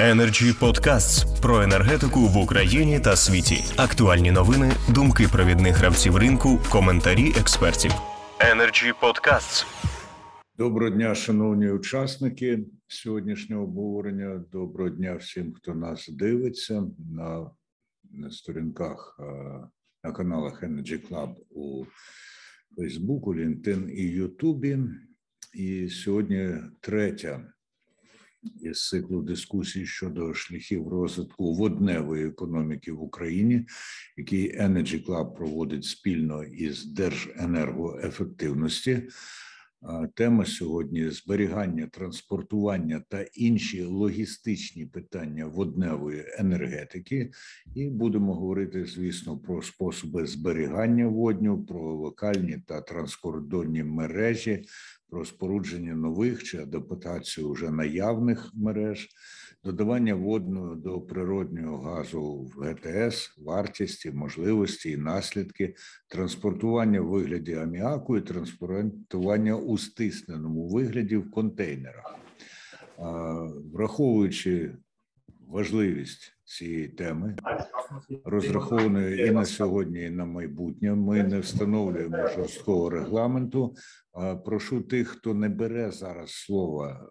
Energy Podcasts про енергетику в Україні та світі. Актуальні новини, думки провідних гравців ринку, коментарі експертів. Energy Podcasts. Доброго дня, шановні учасники сьогоднішнього обговорення. Доброго дня всім, хто нас дивиться на, на сторінках на каналах Energy Club у Фейсбуку, LinkedIn і Ютубі. І сьогодні третя із циклу дискусій щодо шляхів розвитку водневої економіки в Україні, який Energy Club проводить спільно із Держенергоефективності. Тема сьогодні зберігання, транспортування та інші логістичні питання водневої енергетики, і будемо говорити, звісно, про способи зберігання водню, про локальні та транскордонні мережі, про спорудження нових чи адаптацію вже наявних мереж, додавання водного до природнього газу в ГТС, вартісті, можливості і наслідки, транспортування в вигляді аміаку і транспортування у стисненому вигляді в контейнерах, враховуючи важливість цієї теми, розрахованої і на сьогодні, і на майбутнє. Ми не встановлюємо жорсткого регламенту. Прошу тих, хто не бере зараз слова,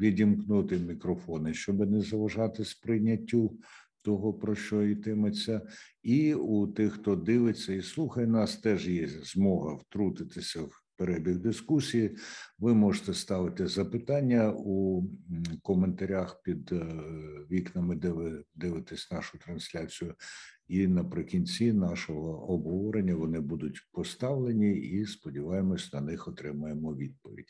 відімкнути мікрофони, щоб не заважати сприйняттю того, про що йтиметься, і у тих, хто дивиться і слухає нас, теж є змога втрутитися в перебіг дискусії. Ви можете ставити запитання у коментарях під е, вікнами, де ви дивитесь нашу трансляцію. І наприкінці нашого обговорення вони будуть поставлені, і сподіваємось, на них отримаємо відповідь.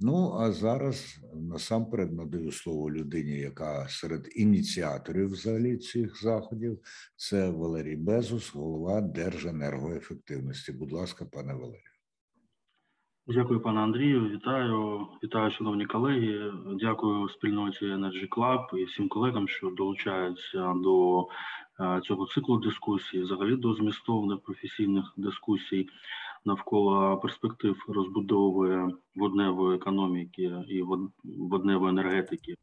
Ну а зараз насамперед надаю слово людині, яка серед ініціаторів взагалі цих заходів, це Валерій Безус, голова Держенергоефективності. Будь ласка, пане Валерію. Дякую, пане Андрію. Вітаю, вітаю, шановні колеги. Дякую спільноті Energy Club і всім колегам, що долучаються до е, цього циклу дискусій, взагалі до змістовних професійних дискусій навколо перспектив розбудови водневої економіки і водневої енергетики,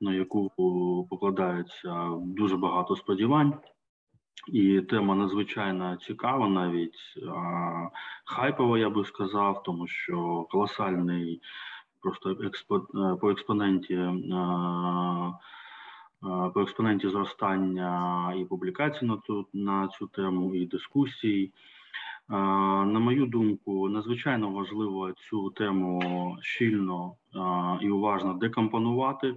на яку покладається дуже багато сподівань. І тема надзвичайно цікава, навіть а, хайпова, я би сказав, тому що колосальний просто експо, е, по експоненті а, по експоненті зростання і публікацій на ту на цю тему, і дискусій. На мою думку, надзвичайно важливо цю тему щільно і уважно декомпонувати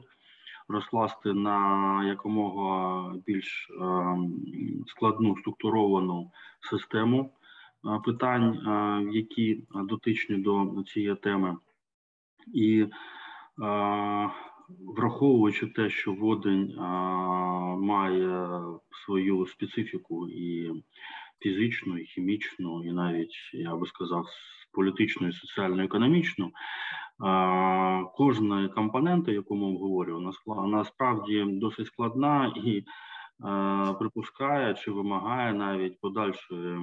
розкласти на якомога більш ем, складну структуровану систему е, питань, е, які дотичні до цієї теми, і е, враховуючи те, що водень має свою специфіку і фізичну, і хімічну, і навіть я би сказав, політичну, і соціально-економічну, Кожна компонента, яку ми обговорюємо, насправді досить складна і припускає чи вимагає навіть подальшої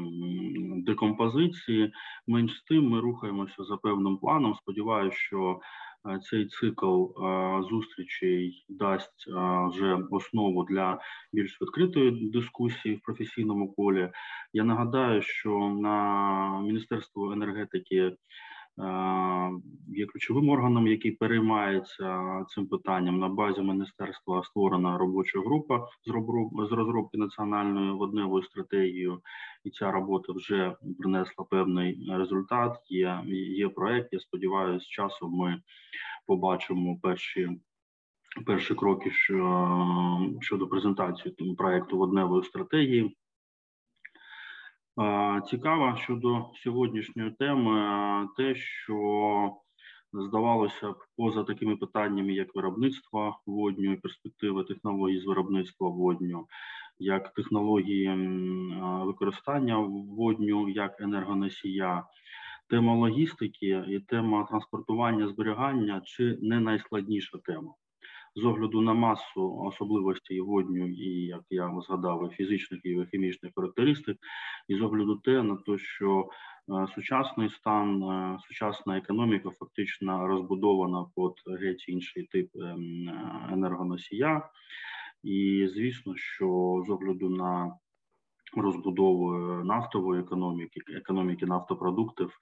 декомпозиції. Менш з тим ми рухаємося за певним планом. Сподіваюся, що цей цикл зустрічей дасть вже основу для більш відкритої дискусії в професійному полі. Я нагадаю, що на Міністерство енергетики є ключовим органом, який переймається цим питанням. На базі міністерства створена робоча група з розробки національної водневої стратегії, і ця робота вже принесла певний результат. Є є проект. Я сподіваюся, з часом ми побачимо перші. Перші кроки щодо презентації проекту водневої стратегії. Цікаво щодо сьогоднішньої теми, те, що здавалося б, поза такими питаннями, як виробництво водню, перспективи технологій з виробництва водню, як технології використання водню як енергоносія, тема логістики і тема транспортування зберігання чи не найскладніша тема з огляду на масу особливостей водню і як я згадав, фізичних і хімічних характеристик, і з огляду те на те, що Сучасний стан, сучасна економіка фактично розбудована під геть інший тип ем, енергоносія, і звісно, що з огляду на розбудову нафтової економіки, економіки нафтопродуктів,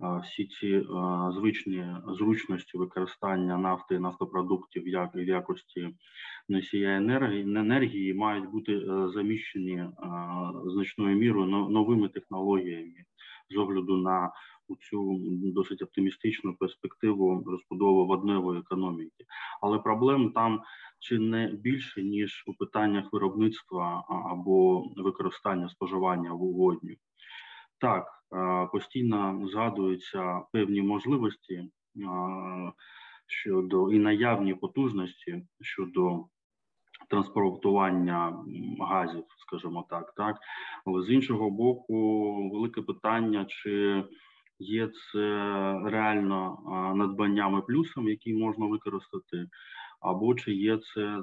всі ці звичні зручності використання нафти і нафтопродуктів як в якості носія енергії енергії мають бути е, заміщені значною мірою новими технологіями з огляду на цю досить оптимістичну перспективу розбудови водневої економіки, але проблем там чи не більше ніж у питаннях виробництва або використання споживання водню. Так, постійно згадуються певні можливості щодо і наявні потужності щодо транспортування газів, скажімо так, так. Але з іншого боку, велике питання, чи є це реально надбанням і плюсом, який можна використати, або чи є це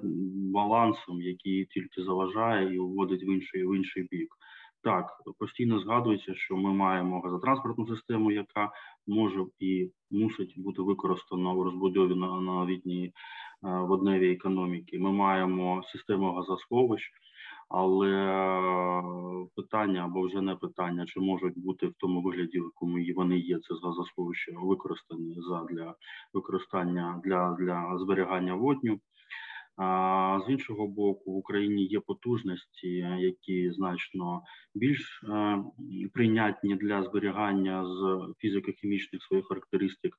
балансом, який тільки заважає і вводить в інший в інший бік. Так, постійно згадується, що ми маємо газотранспортну систему, яка може і мусить бути використана у розбудові на новітній е, водневій економіки. Ми маємо систему газосховищ, але питання або вже не питання, чи можуть бути в тому вигляді, в якому вони є, це газосховища використані для використання для, для зберігання водню. А з іншого боку, в Україні є потужності, які значно більш е, прийнятні для зберігання з фізико-хімічних своїх характеристик.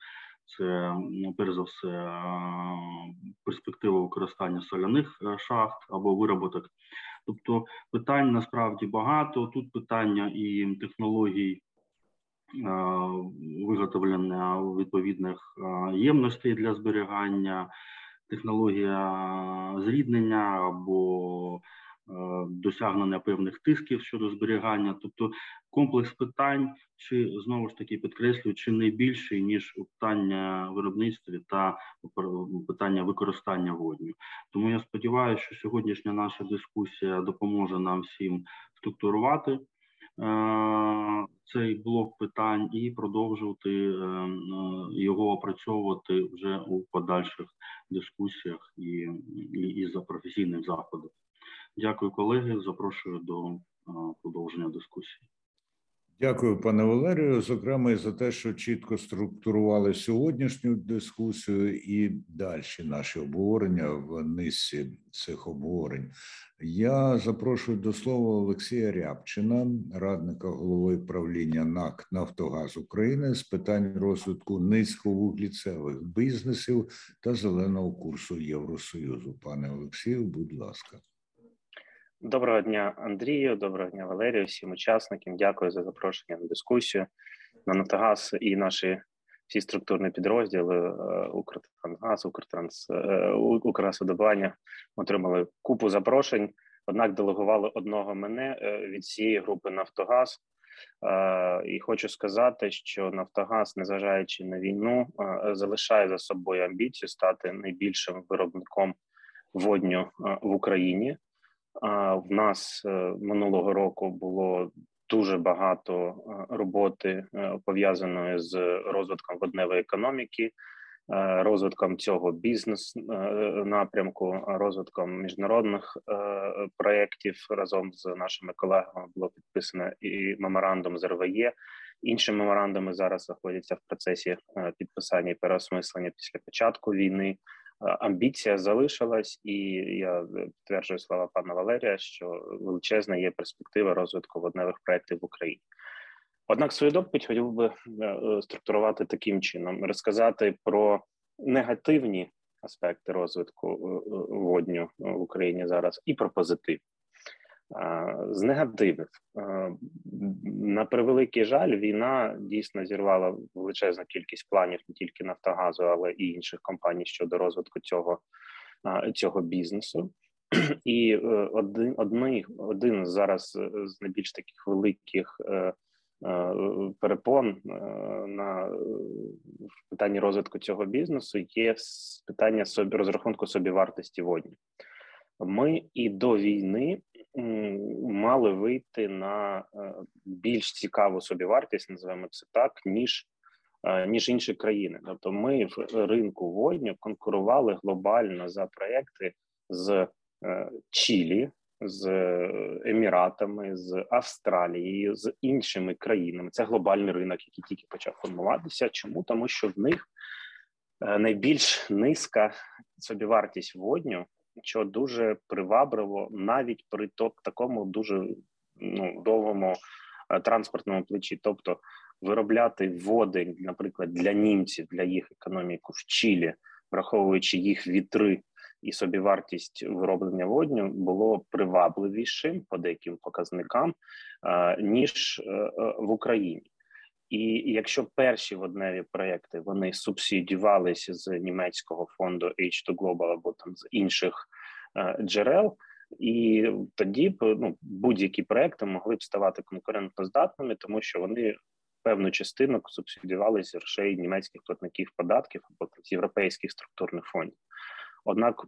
Це перш за все е, перспектива використання соляних е, шахт або вироботок. Тобто питань насправді багато. Тут питання і технологій виготовлення відповідних ємностей для зберігання технологія зріднення або е, досягнення певних тисків щодо зберігання, тобто комплекс питань, чи знову ж таки підкреслюю, чи не більший ніж питання виробництва та питання використання водню. Тому я сподіваюся, що сьогоднішня наша дискусія допоможе нам всім структурувати цей блок питань і продовжувати е, е, його опрацьовувати вже у подальших дискусіях і, і, і за професійним заходом. Дякую, колеги. Запрошую до продовження дискусії. Дякую, пане Валерію. Зокрема, і за те, що чітко структурували сьогоднішню дискусію і далі наші обговорення в низці цих обговорень. Я запрошую до слова Олексія Рябчина, радника голови правління НАК Нафтогаз України з питань розвитку низьковугліцевих бізнесів та зеленого курсу Євросоюзу. Пане Олексію, будь ласка. Доброго дня, Андрію. Доброго дня, Валерію, всім учасникам. Дякую за запрошення на дискусію на Нафтогаз і наші всі структурні підрозділи е, Укртрансгаз, Укртранс е, Укргазвидобування отримали купу запрошень. Однак делегували одного мене е, від всієї групи Нафтогаз. І хочу сказати, що Нафтогаз, незважаючи на війну, залишає за собою амбіцію стати найбільшим виробником водню в Україні. В нас е, минулого року було дуже багато е, роботи е, пов'язаної з розвитком водневої економіки, розвитком цього бізнес напрямку, розвитком міжнародних проєктів разом з нашими колегами було підписано і меморандум з РВЄ. Інші меморандуми зараз знаходяться в процесі підписання і переосмислення після початку війни. Е, амбіція залишилась, і я підтверджую слова пана Валерія, що величезна є перспектива розвитку водневих проєктів в Україні. Однак свою доповідь хотів би е, структурувати таким чином: розказати про негативні аспекти розвитку е, водню в Україні зараз і про позитив. З негативних на превеликий жаль, війна дійсно зірвала величезну кількість планів не тільки Нафтогазу, але і інших компаній щодо розвитку цього цього бізнесу. І е, один один, один зараз е, з найбільш таких великих е, перепон на в питанні розвитку цього бізнесу є питання собі розрахунку собі вартості водні. Ми і до війни мали вийти на більш цікаву собівартість, називаємо це так, ніж ніж інші країни. Тобто, ми в ринку водню конкурували глобально за проекти з Чилі, з Еміратами, з Австралією, з іншими країнами. Це глобальний ринок, який тільки почав формуватися. Чому тому, що в них найбільш низька собівартість водню, що дуже привабливо навіть при такому дуже ну довгому транспортному плечі, тобто виробляти води, наприклад, для німців для їх економіку в Чилі, враховуючи їх вітри і собівартість вироблення водню було привабливішим по деяким показникам ніж е, е, в Україні. І якщо перші водневі проекти вони субсидіювалися з німецького фонду H2 Global або там з інших е, джерел, і тоді б ну будь-які проекти могли б ставати конкурентноздатними, тому що вони певну частину субсидіювалися грошей німецьких платників податків або європейських структурних фондів. Однак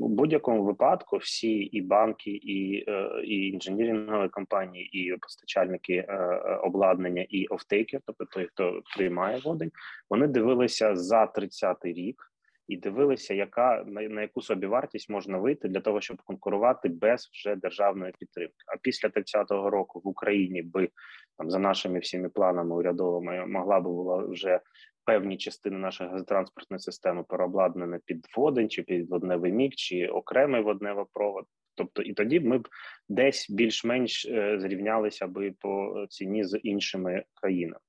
у будь-якому випадку всі і банки, і е, і інженірингові компанії, і постачальники е, обладнання, і офтейкер, тобто той, хто приймає водень, вони дивилися за 30-й рік і дивилися, яка на, на яку собі вартість можна вийти для того, щоб конкурувати без вже державної підтримки. А після 30-го року в Україні би там за нашими всіми планами урядовими могла би була вже певні частини нашої газотранспортної системи переобладнані під водень, чи під водневий мік, чи окремий водневопровод. Тобто, і тоді ми б десь більш-менш е, зрівнялися би по ціні з іншими країнами.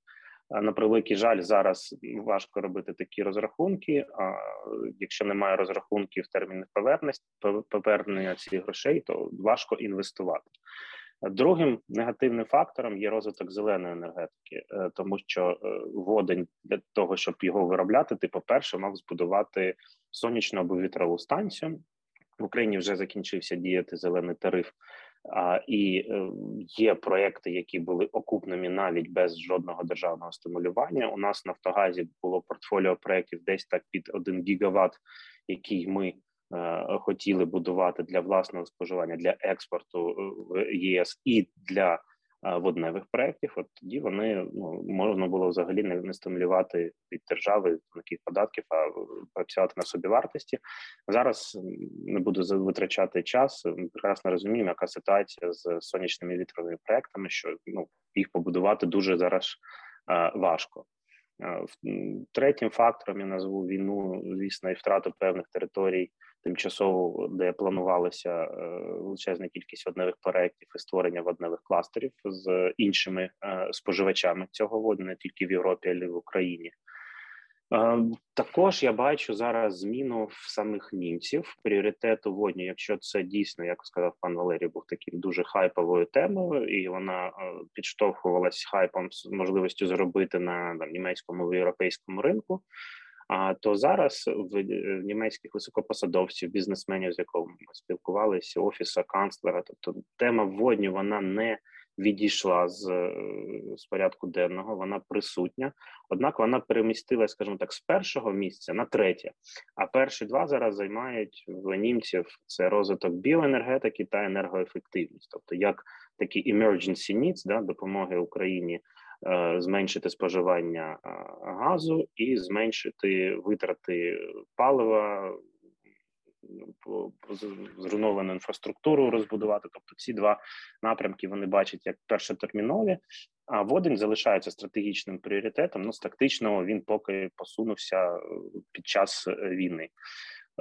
На превеликий жаль, зараз важко робити такі розрахунки. А якщо немає розрахунків термінних повернення цих грошей, то важко інвестувати. Другим негативним фактором є розвиток зеленої енергетики, е, тому що е, водень для того, щоб його виробляти, ти, по перше, мав збудувати сонячну або вітрову станцію. В Україні вже закінчився діяти зелений тариф, і е, є проекти, які були окупними навіть без жодного державного стимулювання. У нас в Нафтогазі було портфоліо проєктів десь так під 1 гігаватт, який ми Е, хотіли будувати для власного споживання для експорту е, в єС і для водневих проєктів, от тоді вони ну можна було взагалі не, не стимулювати від держави таких податків, а працювати на собі вартості. Зараз не буду витрачати час. Ми прекрасно розуміємо, яка ситуація з сонячними вітровими проектами, що ну їх побудувати дуже зараз важко. Третім фактором я назву війну, звісно, і втрату певних територій тимчасово, де планувалася е, величезна кількість водневих проєктів і створення водневих кластерів з іншими е, споживачами цього воду, не тільки в Європі, але й в Україні. Е, також я бачу зараз зміну в самих німців пріоритету водні. Якщо це дійсно, як сказав пан Валерій, був таким дуже хайповою темою, і вона підштовхувалась хайпом з можливістю зробити на там, німецькому і європейському ринку. То зараз в німецьких високопосадовців, бізнесменів, з якими ми спілкувалися, офіса канцлера, тобто тема водні вона не відійшла з, з порядку денного, вона присутня. Однак вона перемістилася, скажімо так, з першого місця на третє. А перші два зараз займають в німців це розвиток біоенергетики та енергоефективність, тобто як такі emergency needs, да, допомоги Україні. Е, зменшити споживання е, газу і зменшити витрати палива, зруйновану інфраструктуру розбудувати. Тобто, ці два напрямки вони бачать як першотермінові. А водень залишається стратегічним пріоритетом. Ну з тактичного він поки посунувся е, під час війни.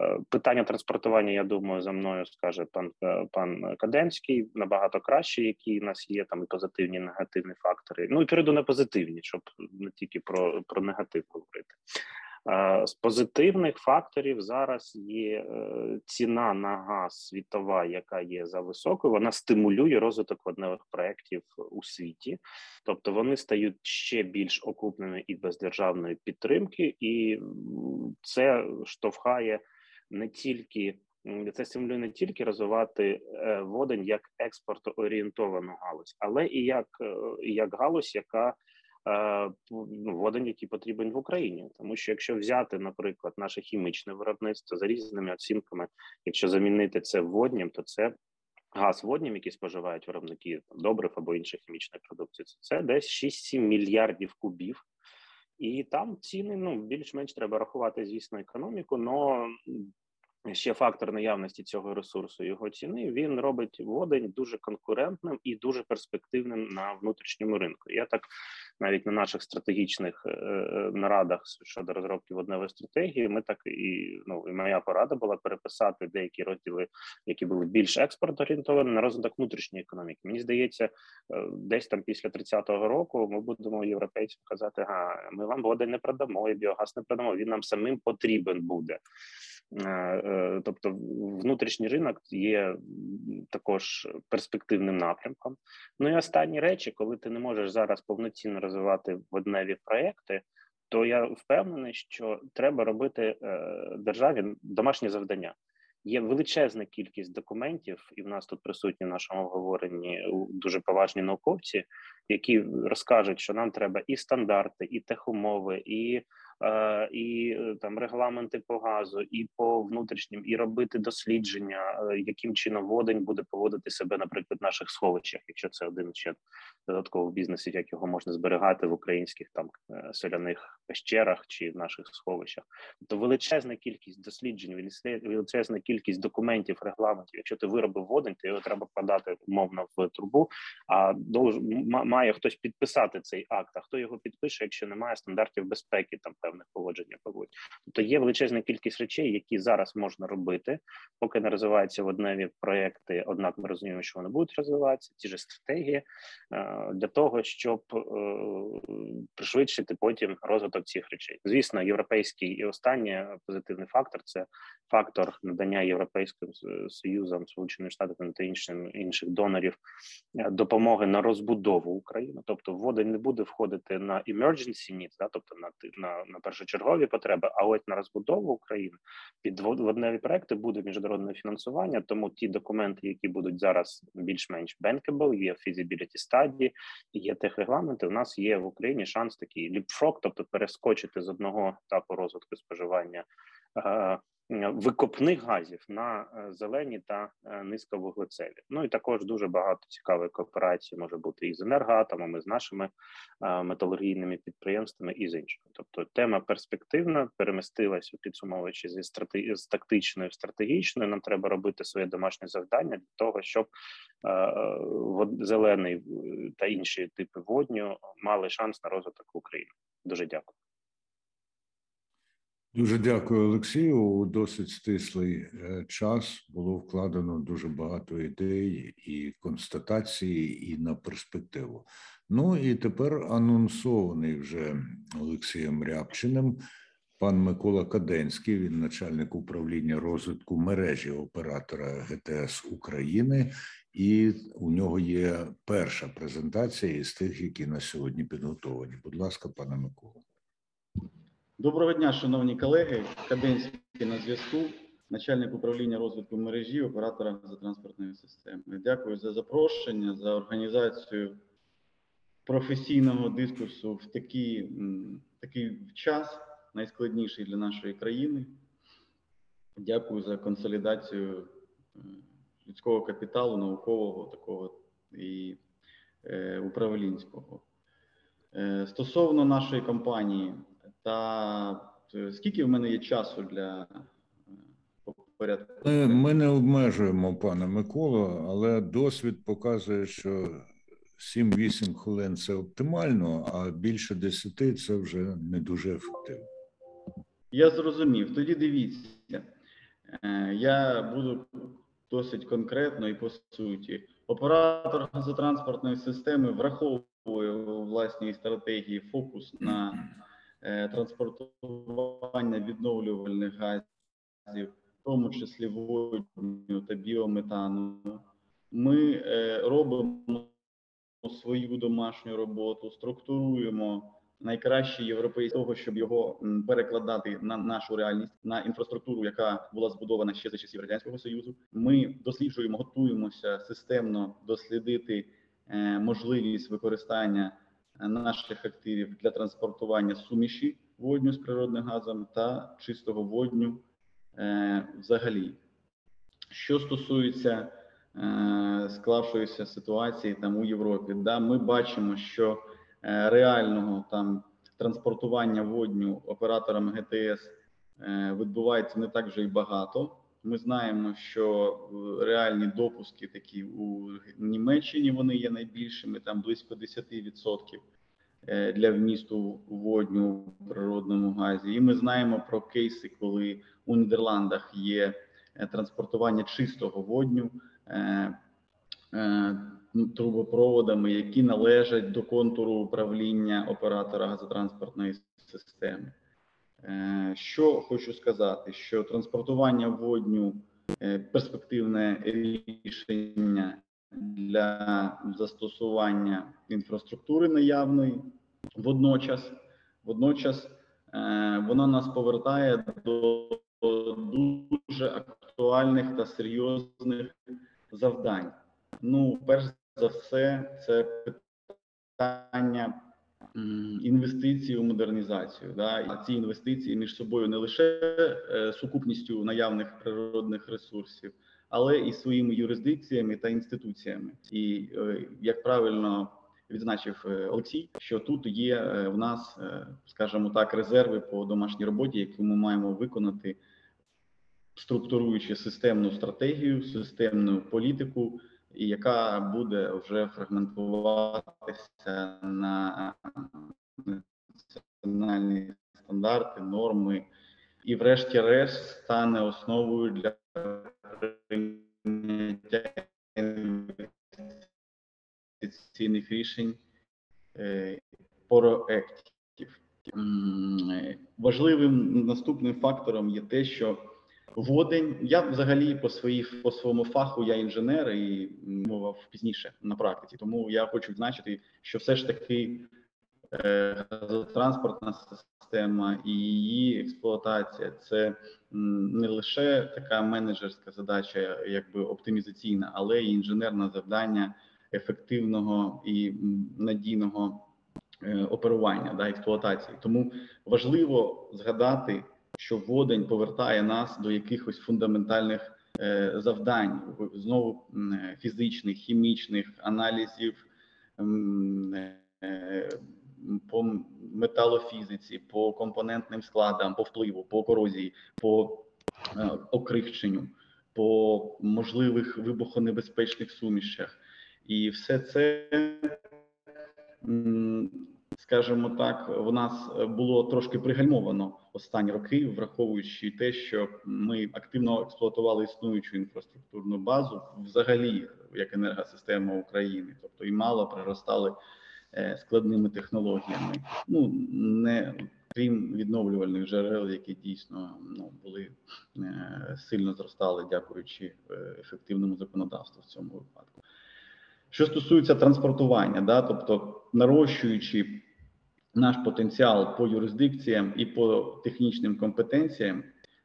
Е, питання транспортування, я думаю, за мною скаже пан е, пан Каденський набагато краще, які в нас є там і позитивні, і негативні фактори. Ну і перейду на позитивні, щоб не тільки про про негатив говорити. Е, з позитивних факторів зараз є ціна на газ світова, яка є за високою. Вона стимулює розвиток водневих проєктів у світі, тобто вони стають ще більш окупними і без державної підтримки, і це штовхає не тільки це стимулює не тільки розвивати е, водень як експортоорієнтовану галузь, але і як е, як галузь, яка е, ну, водень, який потрібен в Україні, тому що якщо взяти, наприклад, наше хімічне виробництво за різними оцінками, якщо замінити це воднім, то це газ воднім, який споживають виробники добрив або інших хімічної продукції, це десь 6-7 мільярдів кубів. І там ціни ну більш-менш треба рахувати, звісно, економіку, але ще фактор наявності цього ресурсу його ціни він робить водень дуже конкурентним і дуже перспективним на внутрішньому ринку. Я так навіть на наших стратегічних е, е, нарадах щодо розробки водневої стратегії, ми так і ну і моя порада була переписати деякі розділи, які були більш експорт орієнтовані на розвиток внутрішньої економіки. Мені здається, е, десь там після 30-го року ми будемо європейцям казати: га ми вам води не продамо, і біогаз не продамо. Він нам самим потрібен буде. Тобто, внутрішній ринок є також перспективним напрямком. Ну і останні речі, коли ти не можеш зараз повноцінно розвивати водневі проекти, то я впевнений, що треба робити е, державі домашнє завдання. Є величезна кількість документів, і в нас тут присутні в нашому обговоренні дуже поважні науковці, які розкажуть, що нам треба і стандарти, і техумови, і Е, і е, там регламенти по газу, і по внутрішнім, і робити дослідження, е, яким чином водень буде поводити себе, наприклад, в наших сховищах, якщо це один ще додатковий бізнес, як його можна зберігати в українських там соляних пещерах чи в наших сховищах. Тобто величезна кількість досліджень, величезна кількість документів, регламентів. Якщо ти виробив водень, то його треба подати умовно в трубу. А має хтось підписати цей акт. А хто його підпише, якщо немає стандартів безпеки там певних поводження поводь. Тобто є величезна кількість речей, які зараз можна робити, поки не розвиваються водневі проекти. Однак ми розуміємо, що вони будуть розвиватися. Ті ж стратегії е, для того, щоб е, пришвидшити потім розвиток цих речей. Звісно, європейський і останній позитивний фактор це фактор надання європейським союзам, сполученим штатами та іншим інших донорів е, допомоги на розбудову України. Тобто, вода не буде входити на emergency needs, да, тобто на на, на першочергові потреби. А от на розбудову України під водневі проекти буде міжнародне фінансування. Тому ті документи, які будуть зараз більш-менш bankable, є feasibility study, є техрегламенти. У нас є в Україні шанс такий ліпфрок, тобто перескочити з одного етапу розвитку споживання е, викопних газів на е, зелені та е, низьковуглецеві. Ну і також дуже багато цікавої кооперації може бути і з енергоатомами, з нашими е, металургійними підприємствами і з іншими. Тобто тема перспективна перемістилась у підсумовуючи зі стратegi... з тактичною в стратегічною. Нам треба робити своє домашнє завдання для того, щоб зелений та інші типи водню мали шанс на розвиток України. Дуже дякую. Дуже дякую, Олексію. У досить стислий е, час було вкладено дуже багато ідей і констатацій, і на перспективу. Ну і тепер анонсований вже Олексієм Рябчиним пан Микола Каденський, він начальник управління розвитку мережі оператора ГТС України, і у нього є перша презентація із тих, які на сьогодні підготовані. Будь ласка, пане Микола. Доброго дня, шановні колеги. Каденський на зв'язку, начальник управління розвитку мережі оператора газотранспортної системи. Дякую за запрошення, за організацію професійного дискурсу в такий, такий час, найскладніший для нашої країни. Дякую за консолідацію е, людського капіталу, наукового такого і е, управлінського. Е, стосовно нашої компанії. Та е, скільки в мене є часу для е, порядку? Ми, ми не обмежуємо пане Миколу, але досвід показує, що 7-8 хвилин це оптимально, а більше 10 це вже не дуже ефективно. Я зрозумів. Тоді дивіться, е, я буду досить конкретно і по суті. Оператор газотранспортної системи враховує у власній стратегії фокус на транспортування відновлювальних газів, в тому числі водню та біометану. Ми е, робимо свою домашню роботу, структуруємо найкраще європейського, того, щоб його перекладати на нашу реальність на інфраструктуру, яка була збудована ще за часів радянського союзу. Ми досліджуємо, готуємося системно дослідити е, можливість використання наших активів для транспортування суміші водню з природним газом та чистого водню е, взагалі. Що стосується е, склавшоїся ситуації там у Європі. Да, ми бачимо, що е, реального там транспортування водню операторами ГТС е, відбувається не так вже й багато. Ми знаємо, що е, реальні допуски такі у Німеччині вони є найбільшими, там близько 10% е, для вмісту водню в природному газі. І ми знаємо про кейси, коли у Нідерландах є е, транспортування чистого водню трубопроводами, які належать до контуру управління оператора газотранспортної системи. Е, Що хочу сказати, що транспортування водню е, перспективне рішення для застосування інфраструктури наявної. Водночас, водночас е, вона нас повертає до дуже актуальних та серйозних завдань. Ну, перш за все, це питання м, інвестицій у модернізацію. Да? І ці інвестиції між собою не лише е, сукупністю наявних природних ресурсів, але і своїми юрисдикціями та інституціями. І е, як правильно відзначив е, Олексій, що тут є в нас, скажімо так, резерви по домашній роботі, які ми маємо виконати, структуруючи системну стратегію, системну політику, і яка буде вже фрагментуватися на національні стандарти, норми, і, врешті-решт, стане основою для прийняття інвестиційних рішень е, проектів. Е, Важливим наступним фактором є те, що водень. Я взагалі по своїй по своєму фаху я інженер і мовив пізніше на практиці. Тому я хочу відзначити, що все ж таки е, газотранспортна система і її експлуатація це не лише така менеджерська задача, якби оптимізаційна, але й інженерне завдання ефективного і надійного е, оперування да експлуатації. Тому важливо згадати, що водень повертає нас до якихось фундаментальних е, завдань знову фізичних, хімічних аналізів. е, По металофізиці, по компонентним складам, по впливу, по корозії, по е, окрихченню, по можливих вибухонебезпечних сумішах, і все це скажімо так, в нас було трошки пригальмовано останні роки, враховуючи те, що ми активно експлуатували існуючу інфраструктурну базу, взагалі як енергосистема України, тобто і мало приростали е, складними технологіями. Ну не крім відновлювальних джерел, які дійсно ну були е, сильно зростали, дякуючи е, ефективному законодавству в цьому випадку. Що стосується транспортування, да, тобто нарощуючи наш потенціал по юрисдикціям і по технічним компетенціям,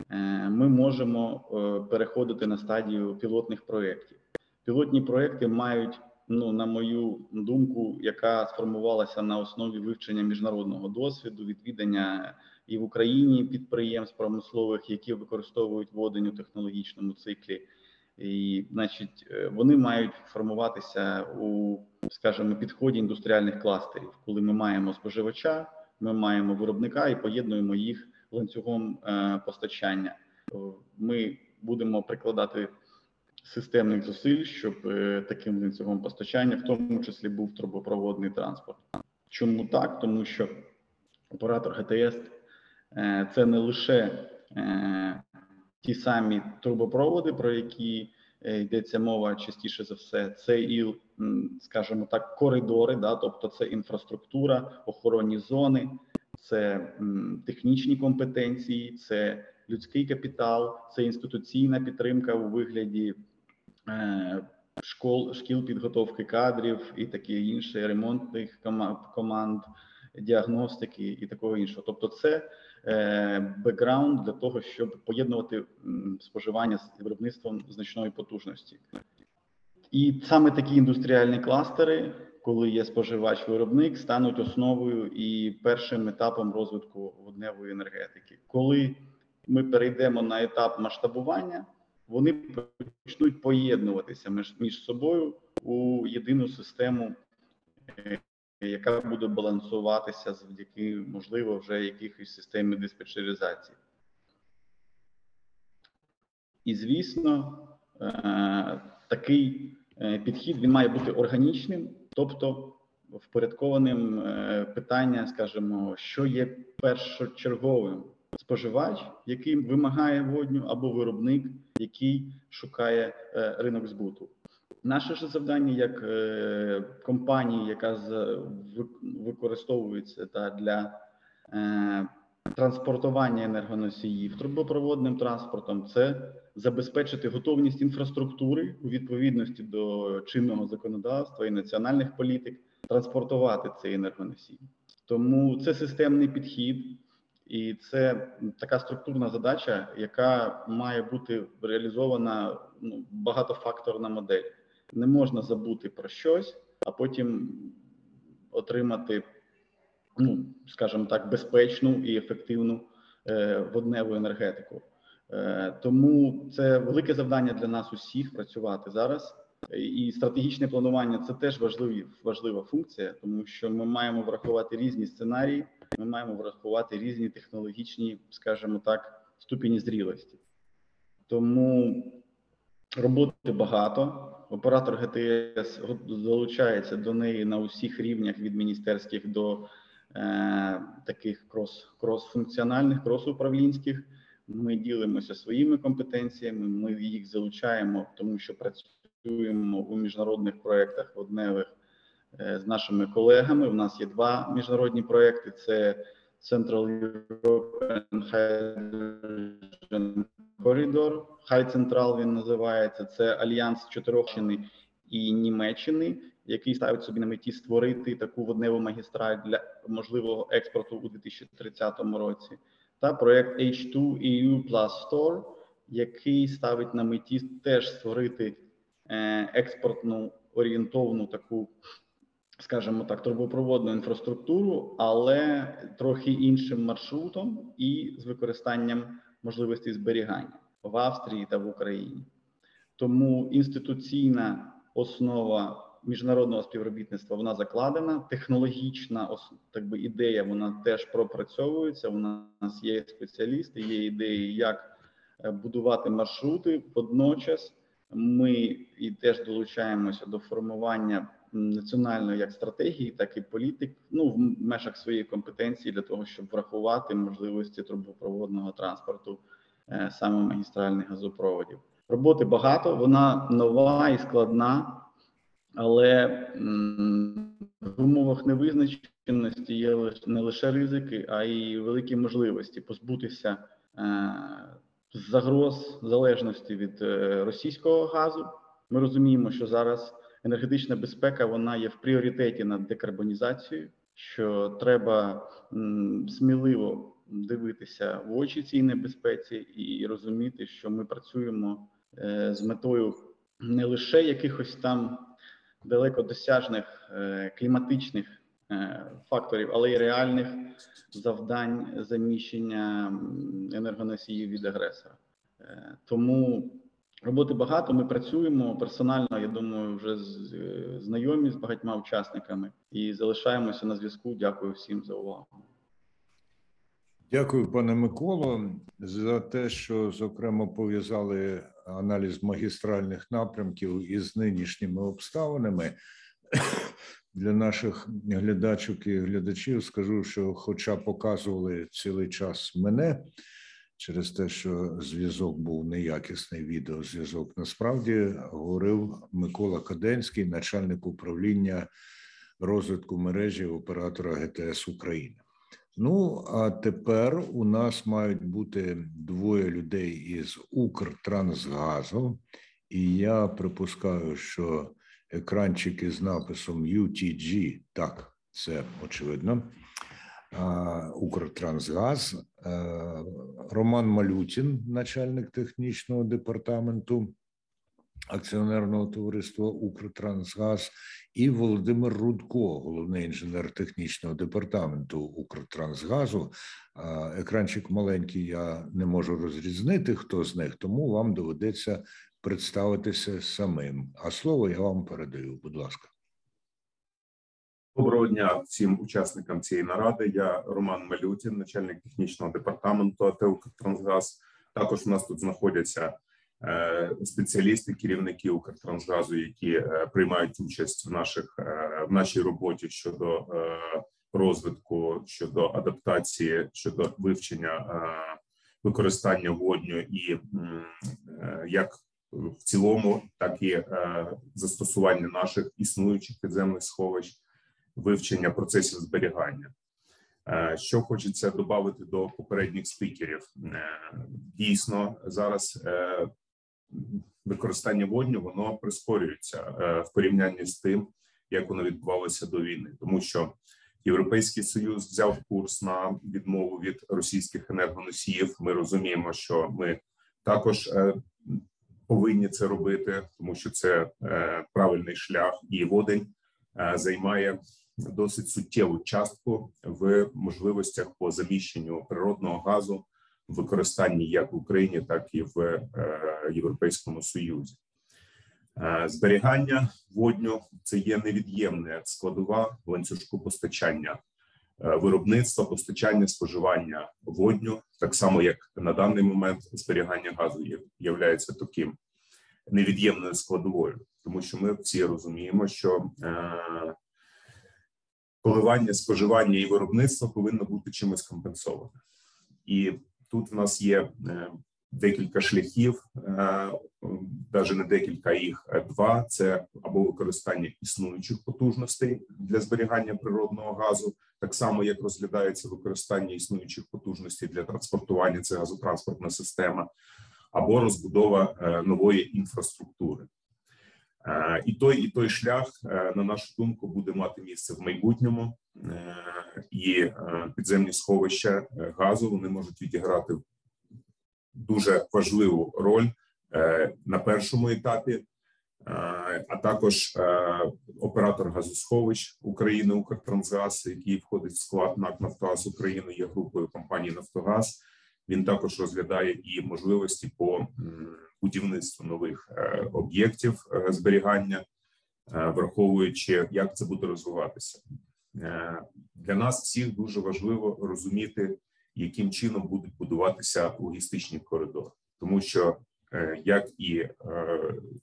е, ми можемо е, переходити на стадію пілотних проєктів. Пілотні проєкти мають, ну на мою думку, яка сформувалася на основі вивчення міжнародного досвіду, відвідання і в Україні підприємств промислових, які використовують водень у технологічному циклі. І, значить, е, вони мають формуватися у, скажімо, підході індустріальних кластерів, коли ми маємо споживача, ми маємо виробника і поєднуємо їх ланцюгом е, постачання. Е, Ми будемо прикладати системних зусиль, щоб таким ланцюгом постачання, в тому числі був трубопроводний транспорт. Чому так? Тому що оператор ГТС це не лише ті самі трубопроводи, про які е, йдеться мова частіше за все, це і, скажімо так, коридори, да, тобто це інфраструктура, охоронні зони, це технічні компетенції, це людський капітал, це інституційна підтримка у вигляді е, школ, шкіл підготовки кадрів і таке інше, ремонтних кома- команд, діагностики і такого іншого. Тобто, це е, бекграунд для того, щоб поєднувати споживання з виробництвом значної потужності. І саме такі індустріальні кластери, коли є споживач-виробник, стануть основою і першим етапом розвитку водневої енергетики. Коли ми перейдемо на етап масштабування вони почнуть поєднуватися між, між собою у єдину систему, е, яка буде балансуватися завдяки, можливо, вже якихось системі диспетчеризації. І звісно, е, такий е, підхід він має бути органічним, тобто впорядкованим е, питання, скажімо, що є першочерговим споживач, який вимагає водню, або виробник, який шукає ринок збуту. Наше ж завдання як компанії, яка використовується та для транспортування енергоносіїв трубопроводним транспортом, це забезпечити готовність інфраструктури у відповідності до чинного законодавства і національних політик, транспортувати цей енергоносій. Тому це системний підхід, і це така структурна задача, яка має бути реалізована ну, багатофакторна модель. Не можна забути про щось, а потім отримати ну скажімо так, безпечну і ефективну е, водневу енергетику. Е, тому це велике завдання для нас усіх працювати зараз. І стратегічне планування це теж важливі важлива функція, тому що ми маємо врахувати різні сценарії, ми маємо врахувати різні технологічні, скажімо так, ступені зрілості. Тому роботи багато. Оператор ГТС залучається до неї на усіх рівнях від міністерських до Е, таких крос крос-функціональних, крос-управлінських. Ми ділимося своїми компетенціями. Ми їх залучаємо, тому що працюємо у міжнародних проєктах водневих е, з нашими колегами. У нас є два міжнародні проєкти: це Central European Hydrogen Corridor, High Central він називається. Це альянс Чотирьохщини і Німеччини який ставить собі на меті створити таку водневу магістраль для можливого експорту у 2030 році, та проект H2 EU Plus Store, який ставить на меті теж створити е, експортну орієнтовну таку, скажімо так, трубопроводну інфраструктуру, але трохи іншим маршрутом і з використанням можливості зберігання в Австрії та в Україні. Тому інституційна основа міжнародного співробітництва вона закладена. Технологічна так би, ідея вона теж пропрацьовується. У нас є спеціалісти, є ідеї, як е, будувати маршрути. Водночас ми і теж долучаємося до формування національної як стратегії, так і політик. Ну в межах своєї компетенції для того, щоб врахувати можливості трубопроводного транспорту е, саме магістральних газопроводів. Роботи багато, вона нова і складна але в умовах невизначеності є не лише ризики, а й великі можливості позбутися е, загроз залежності від е, російського газу. Ми розуміємо, що зараз енергетична безпека вона є в пріоритеті над декарбонізацією, що треба сміливо дивитися в очі цій небезпеці і розуміти, що ми працюємо е, з метою не лише якихось там далекодосяжних е, кліматичних е, факторів, але й реальних завдань заміщення енергоносіїв від агресора. Тому роботи багато. Ми працюємо персонально. Я думаю, вже знайомі з багатьма учасниками і залишаємося на зв'язку. Дякую всім за увагу. Дякую, пане Миколо, за те, що зокрема пов'язали аналіз магістральних напрямків із нинішніми обставинами. Для наших глядачок і глядачів скажу, що, хоча показували цілий час мене через те, що зв'язок був неякісний відеозв'язок, насправді говорив Микола Каденський, начальник управління розвитку мережі оператора ГТС України. Ну а тепер у нас мають бути двоє людей із Укртрансгазу, і я припускаю, що екранчики з написом UTG, так, це очевидно. Укртрансгаз, Роман Малютін, начальник технічного департаменту акціонерного товариства Укртрансгаз, і Володимир Рудко, головний інженер технічного департаменту Укртрансгазу. Екранчик маленький, я не можу розрізнити, хто з них, тому вам доведеться представитися самим. А слово я вам передаю. Будь ласка. Доброго дня всім учасникам цієї наради. Я Роман Малютін, начальник технічного департаменту АТ «Укртрансгаз». Також у нас тут знаходяться е, спеціалісти, керівники Укртрансгазу, які е, приймають участь в наших е, в нашій роботі щодо розвитку, щодо адаптації, щодо вивчення використання водню і як в цілому, так і застосування наших існуючих підземних сховищ вивчення процесів зберігання. Е, що хочеться додати до попередніх спікерів, е, дійсно зараз е, використання водню воно прискорюється в порівнянні з тим, як воно відбувалося до війни, тому що Європейський союз взяв курс на відмову від російських енергоносіїв. Ми розуміємо, що ми також повинні це робити, тому що це правильний шлях, і водень займає досить суттєву частку в можливостях по заміщенню природного газу в використанні як в Україні, так і в е, Європейському Союзі. Е, зберігання водню це є невід'ємна складова ланцюжку постачання е, виробництва, постачання споживання водню, так само як на даний момент зберігання газу є таким невід'ємною складовою, тому що ми всі розуміємо, що коливання споживання і виробництва повинно бути чимось компенсоване, і тут в нас є е, декілька шляхів, навіть е, не декілька їх а два: це або використання існуючих потужностей для зберігання природного газу, так само як розглядається використання існуючих потужностей для транспортування, це газотранспортна система, або розбудова е, нової інфраструктури. Е, і той, і той шлях, е, на нашу думку, буде мати місце в майбутньому, е, і підземні сховища газу вони можуть відіграти дуже важливу роль на першому етапі, а також оператор газосховищ України Укртрансгаз, який входить в склад НАК «Нафтогаз України, є групою компанії Нафтогаз. Він також розглядає і можливості по будівництву нових е, об'єктів е, зберігання, е, враховуючи, як це буде розвиватися. Для нас всіх дуже важливо розуміти, яким чином будуть будуватися логістичні коридори, тому що як і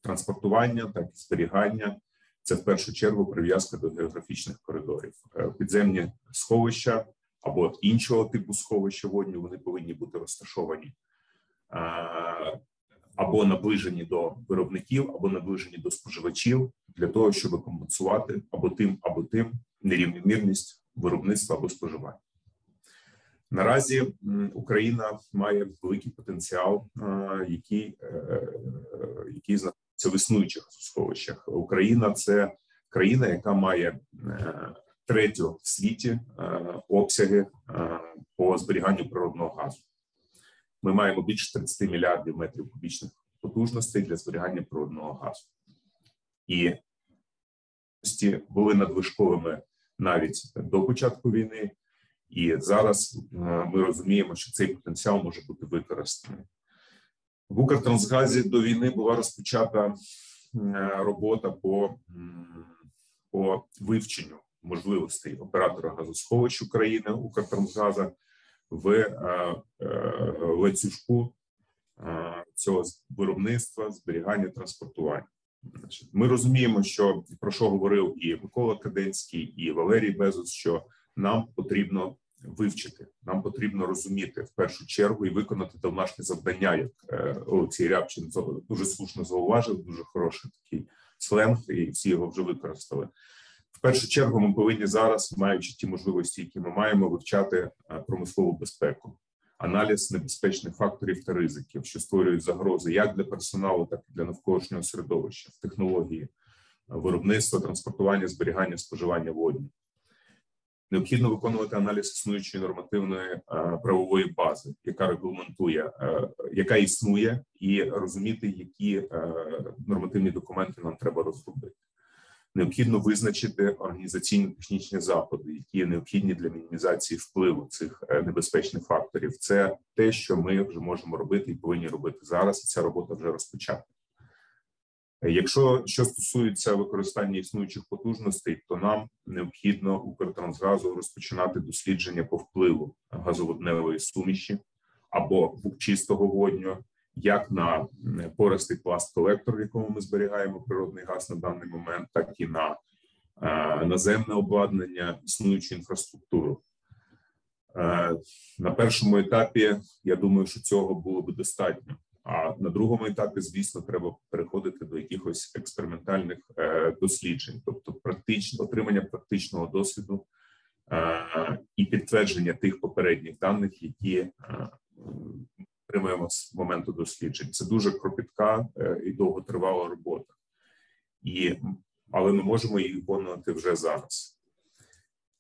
транспортування, так і зберігання це в першу чергу прив'язка до географічних коридорів. Підземні сховища або іншого типу сховища водню вони повинні бути розташовані або наближені до виробників, або наближені до споживачів для того, щоб компенсувати або тим, або тим нерівномірність виробництва або споживання. Наразі Україна має великий потенціал, який е, який знаходиться в існуючих сховищах. Україна це країна, яка має е, третю в світі е, обсяги по зберіганню природного газу. Ми маємо більше 30 мільярдів метрів кубічних потужностей для зберігання природного газу, і були надвижковими навіть до початку війни, і зараз е, ми розуміємо, що цей потенціал може бути використаний. В Укртрансгазі до війни була розпочата е, робота по, по вивченню можливостей оператора газосховищ України Укртрансгаза в е, е, ланцюжку е, цього виробництва, зберігання, транспортування. Ми розуміємо, що про що говорив і Микола Каденський, і Валерій Безос, що нам потрібно вивчити, нам потрібно розуміти в першу чергу і виконати домашнє завдання, як Олексій Рябчин дуже слушно зауважив. Дуже хороший такий сленг, і всі його вже використали. Першу чергу ми повинні зараз, маючи ті можливості, які ми маємо, вивчати е, промислову безпеку, аналіз небезпечних факторів та ризиків, що створюють загрози як для персоналу, так і для навколишнього середовища, в технології, виробництва, транспортування, зберігання, споживання водні. Необхідно виконувати аналіз існуючої нормативної е, правової бази, яка регламентує, е, яка існує, і розуміти, які нормативні документи нам треба розробити. Необхідно визначити організаційно-технічні заходи, які необхідні для мінімізації впливу цих е, небезпечних факторів. Це те, що ми вже можемо робити і повинні робити зараз. І ця робота вже розпочата. Якщо що стосується використання існуючих потужностей, то нам необхідно Укртрансгазу розпочинати дослідження по впливу газоводневої суміші або чистого водню, як на пористий пласт колектор, в якому ми зберігаємо природний газ на даний момент, так і на е, наземне обладнання, існуючу інфраструктуру. Е, на першому етапі я думаю, що цього було би достатньо. А на другому етапі, звісно, треба переходити до якихось експериментальних е, досліджень, тобто практично отримання практичного досвіду е, і підтвердження тих попередніх даних, які отримуємо з моменту досліджень. Це дуже кропітка е, і довготривала робота, і але ми можемо її виконувати вже зараз.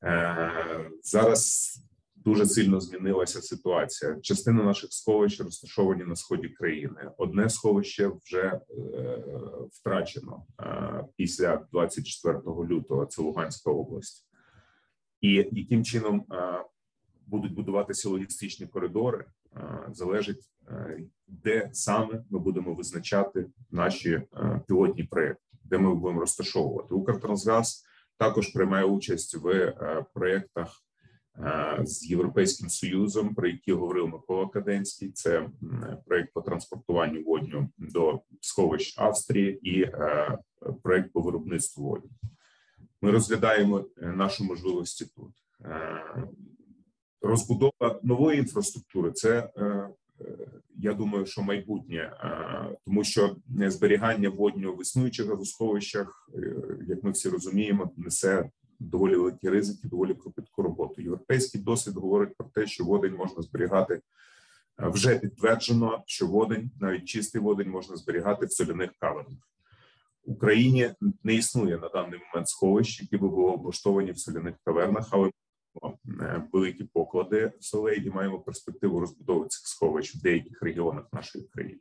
Е, зараз дуже сильно змінилася ситуація. Частина наших сховищ розташовані на сході країни. Одне сховище вже е, втрачено е, після 24 лютого. Це Луганська область, і яким чином е, будуть будуватися логістичні коридори, залежить е, де саме ми будемо визначати наші е, пілотні проекти, де ми будемо розташовувати. Укртрансгаз також приймає участь в е, проєктах Е, з європейським союзом, про які говорив Микола Каденський. Це проект по транспортуванню водню до сховищ Австрії і е, проект по виробництву водню. Ми розглядаємо е, наші можливості тут. Розбудова нової інфраструктури це я думаю, що майбутнє, тому що зберігання водню в існуючих газосховищах, як ми всі розуміємо, несе доволі великі ризики, доволі кропітку роботу. Європейський досвід говорить про те, що водень можна зберігати е, вже підтверджено, що водень, навіть чистий водень, можна зберігати в соляних кавернах. В Україні не існує на даний момент сховищ, які би були облаштовані в соляних кавернах, але е, великі поклади солей і маємо перспективу розбудови цих сховищ в деяких регіонах нашої країни.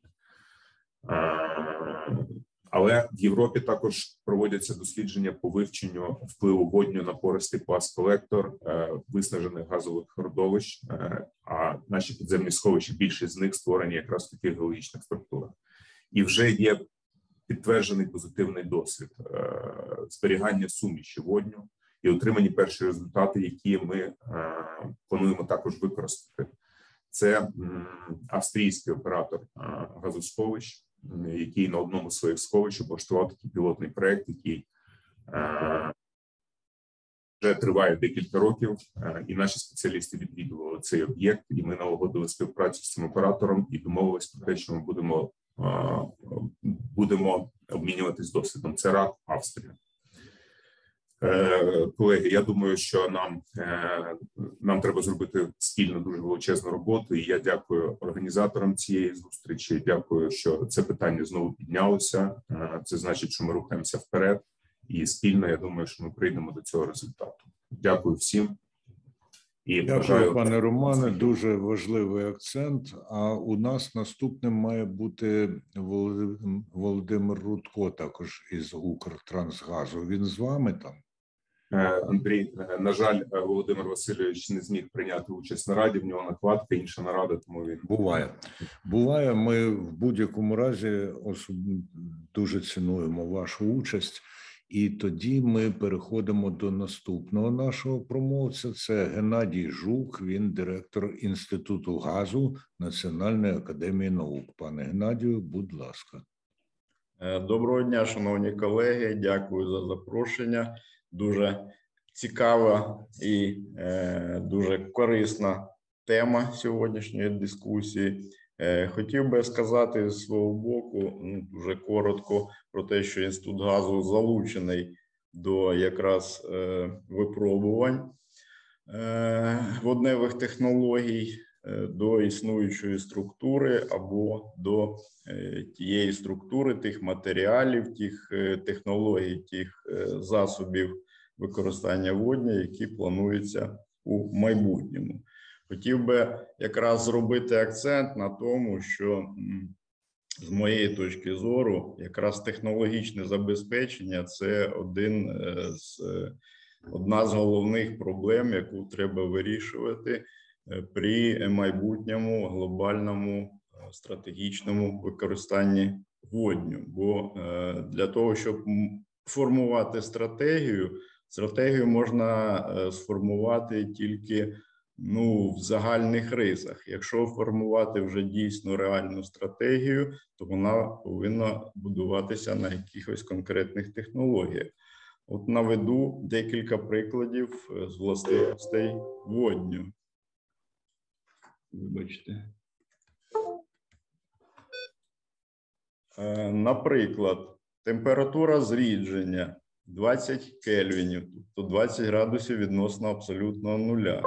Е, але в Європі також проводяться дослідження по вивченню впливу водню на пористий пласт колектор е, виснажених газових родовищ. Е, а наші підземні сховища більшість з них створені якраз в таких геологічних структурах, і вже є підтверджений позитивний досвід е, зберігання суміші водню і отримані перші результати, які ми плануємо також використати. Це австрійський оператор газосховищ який на одному з своїх сховищ облаштував такий пілотний проект, який е, вже триває декілька років, е, і наші спеціалісти відвідували цей об'єкт, і ми налагодили співпрацю з цим оператором і домовились про те, що ми будемо е, будемо обмінюватись досвідом. Це РАК Австрія. Е, колеги, я думаю, що нам е, нам треба зробити спільно дуже величезну роботу. І я дякую організаторам цієї зустрічі. Дякую, що це питання знову піднялося. Е, це значить, що ми рухаємося вперед, і спільно. Я думаю, що ми прийдемо до цього результату. Дякую всім. І Дякую, бажаю... пане Романе. Дуже важливий акцент. А у нас наступним має бути Володимир Рудко, також із Укртрансгазу. Він з вами там. Е, Андрій, е, на жаль, е, Володимир Васильович не зміг прийняти участь на раді. В нього накладка, інша нарада. Тому він буває. Буває. Ми в будь-якому разі особ... дуже цінуємо вашу участь, і тоді ми переходимо до наступного нашого промовця. Це Геннадій Жук. Він директор інституту газу Національної академії наук. Пане Геннадію, будь ласка. Доброго дня, шановні колеги. Дякую за запрошення дуже цікава і е, дуже корисна тема сьогоднішньої дискусії. Е, хотів би сказати з свого боку ну, дуже коротко про те, що інститут газу залучений до якраз е, випробувань е, водневих технологій. Е, до існуючої структури або до е, тієї структури, тих матеріалів, тих е, технологій, тих засобів використання водні, які плануються у майбутньому. Хотів би якраз зробити акцент на тому, що з моєї точки зору, якраз технологічне забезпечення це один з одна з головних проблем, яку треба вирішувати при майбутньому глобальному е, стратегічному використанні водню. Бо для того, щоб формувати стратегію, стратегію можна сформувати тільки ну в загальних рисах. Якщо формувати вже дійсно реальну стратегію, то вона повинна будуватися на якихось конкретних технологіях. От наведу декілька прикладів е, з властивостей водню. Вибачте. Е, наприклад, температура зрідження 20 кельвінів, тобто 20 градусів відносно абсолютного нуля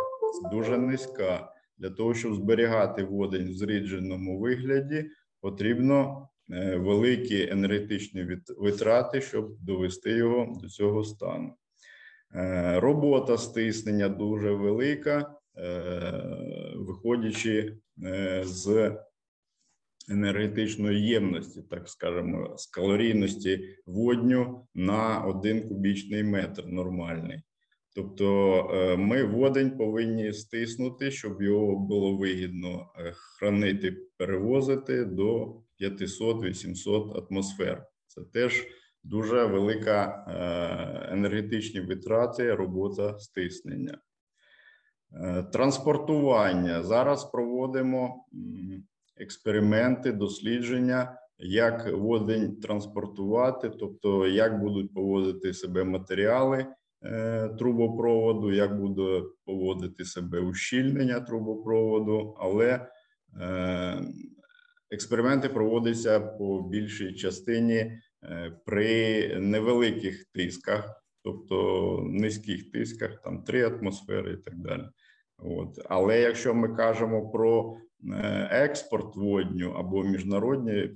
дуже низька. Для того, щоб зберігати водень в зрідженому вигляді, потрібно е, великі енергетичні витрати, щоб довести його до цього стану. Е, робота стиснення дуже велика, виходячи з енергетичної ємності, так скажемо, з калорійності водню на один кубічний метр нормальний. Тобто е, ми водень повинні стиснути, щоб його було вигідно е, хранити, перевозити до 500-800 атмосфер. Це теж дуже велика е, енергетичні витрати, робота стиснення. Транспортування. Зараз проводимо експерименти, дослідження, як водень транспортувати, тобто як будуть поводити себе матеріали. Е, трубопроводу, як буде поводити себе ущільнення трубопроводу, але е, експерименти проводяться по більшій частині е, при невеликих тисках, тобто низьких тисках, там 3 атмосфери і так далі. От. Але якщо ми кажемо про експорт водню або міжнародні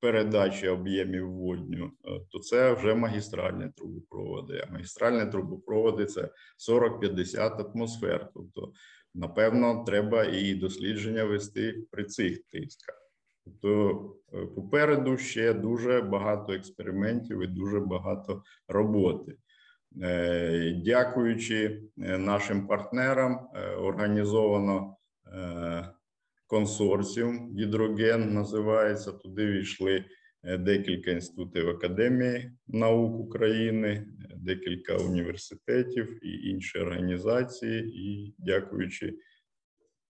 передачі об'ємів водню, е, то це вже магістральні трубопроводи. А магістральні трубопроводи це 40-50 атмосфер. Тобто, напевно, треба і дослідження вести при цих тисках. Тобто е, попереду ще дуже багато експериментів і дуже багато роботи. Е, дякуючи нашим партнерам, організовано консорціум гідроген називається. Туди війшли е, декілька інститутів Академії наук України, декілька університетів і інші організації. І дякуючи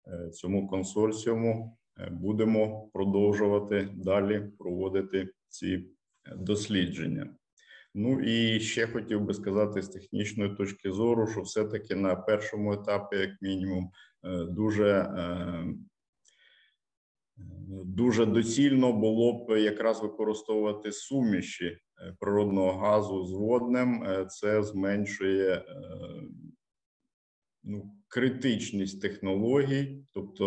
е, цьому консорціуму, е, будемо продовжувати далі проводити ці дослідження. Ну і ще хотів би сказати з технічної точки зору, що все-таки на першому етапі, як мінімум, дуже Дуже доцільно було б якраз використовувати суміші е, природного газу з водним. Е, це зменшує е, ну, критичність технологій, тобто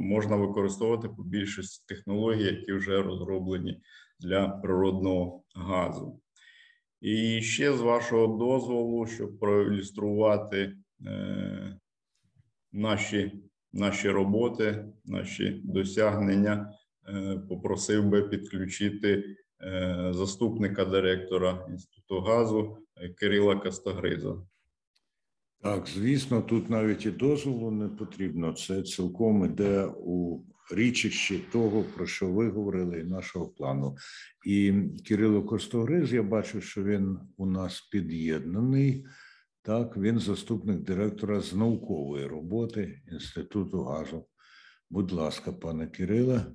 можна використовувати по більшості технологій, які вже розроблені для природного газу. І ще з вашого дозволу, щоб проілюструвати наші наші роботи, наші досягнення. Е, попросив би підключити е, заступника директора інституту газу е, Кирила Кастагриза. Так, звісно, тут навіть і дозволу не потрібно. Це цілком іде у річищі того, про що ви говорили, і нашого плану. І Кирило Костогриз, я бачу, що він у нас під'єднаний. Так, він заступник директора з наукової роботи Інституту газу. Будь ласка, пане Кириле.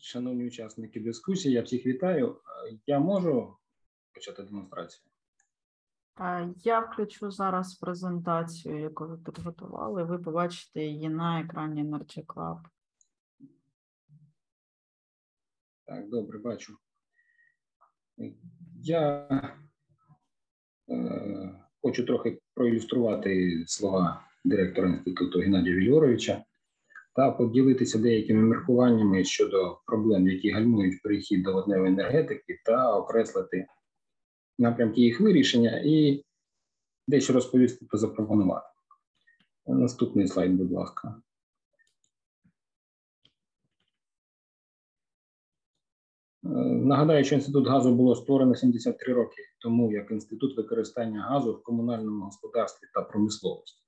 Шановні учасники дискусії, я всіх вітаю. Я можу почати демонстрацію? Я включу зараз презентацію, яку ви підготували. Ви побачите її на екрані Club. Так, добре, бачу. Я е, Хочу трохи проілюструвати слова директора інституту Геннадія Вільоровича та поділитися деякими міркуваннями щодо проблем, які гальмують перехід до водневої енергетики, та окреслити напрямки їх вирішення і дещо розповісти та запропонувати. Наступний слайд, будь ласка. Нагадаю, що інститут газу було створено 73 роки тому як інститут використання газу в комунальному господарстві та промисловості,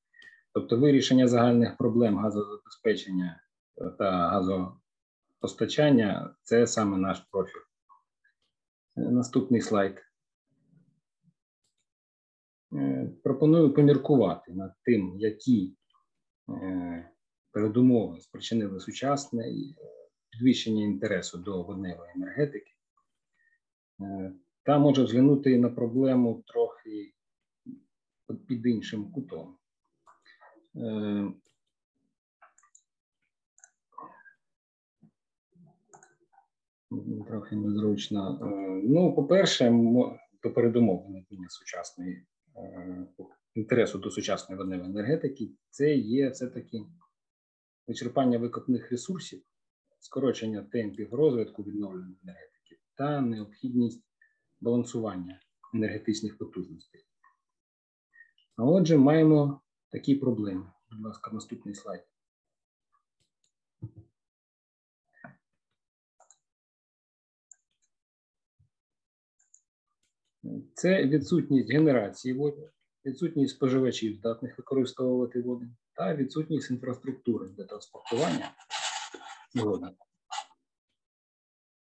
тобто вирішення загальних проблем газозабезпечення та газопостачання це саме наш профіль. Е, наступний слайд. Е, пропоную поміркувати над тим, які передумови спричинили сучасне підвищення інтересу до водневої енергетики, е, та може взглянути на проблему трохи під іншим кутом. Е, трохи незручно. Е, ну, по-перше, до передумов виникнення сучасної інтересу до сучасної водневої енергетики, це є все-таки вичерпання викопних ресурсів скорочення темпів розвитку відновленої енергетики та необхідність балансування енергетичних потужностей. А отже, маємо такі проблеми. Будь ласка, наступний слайд. Це відсутність генерації води, відсутність споживачів, здатних використовувати воду, та відсутність інфраструктури для транспортування згодом.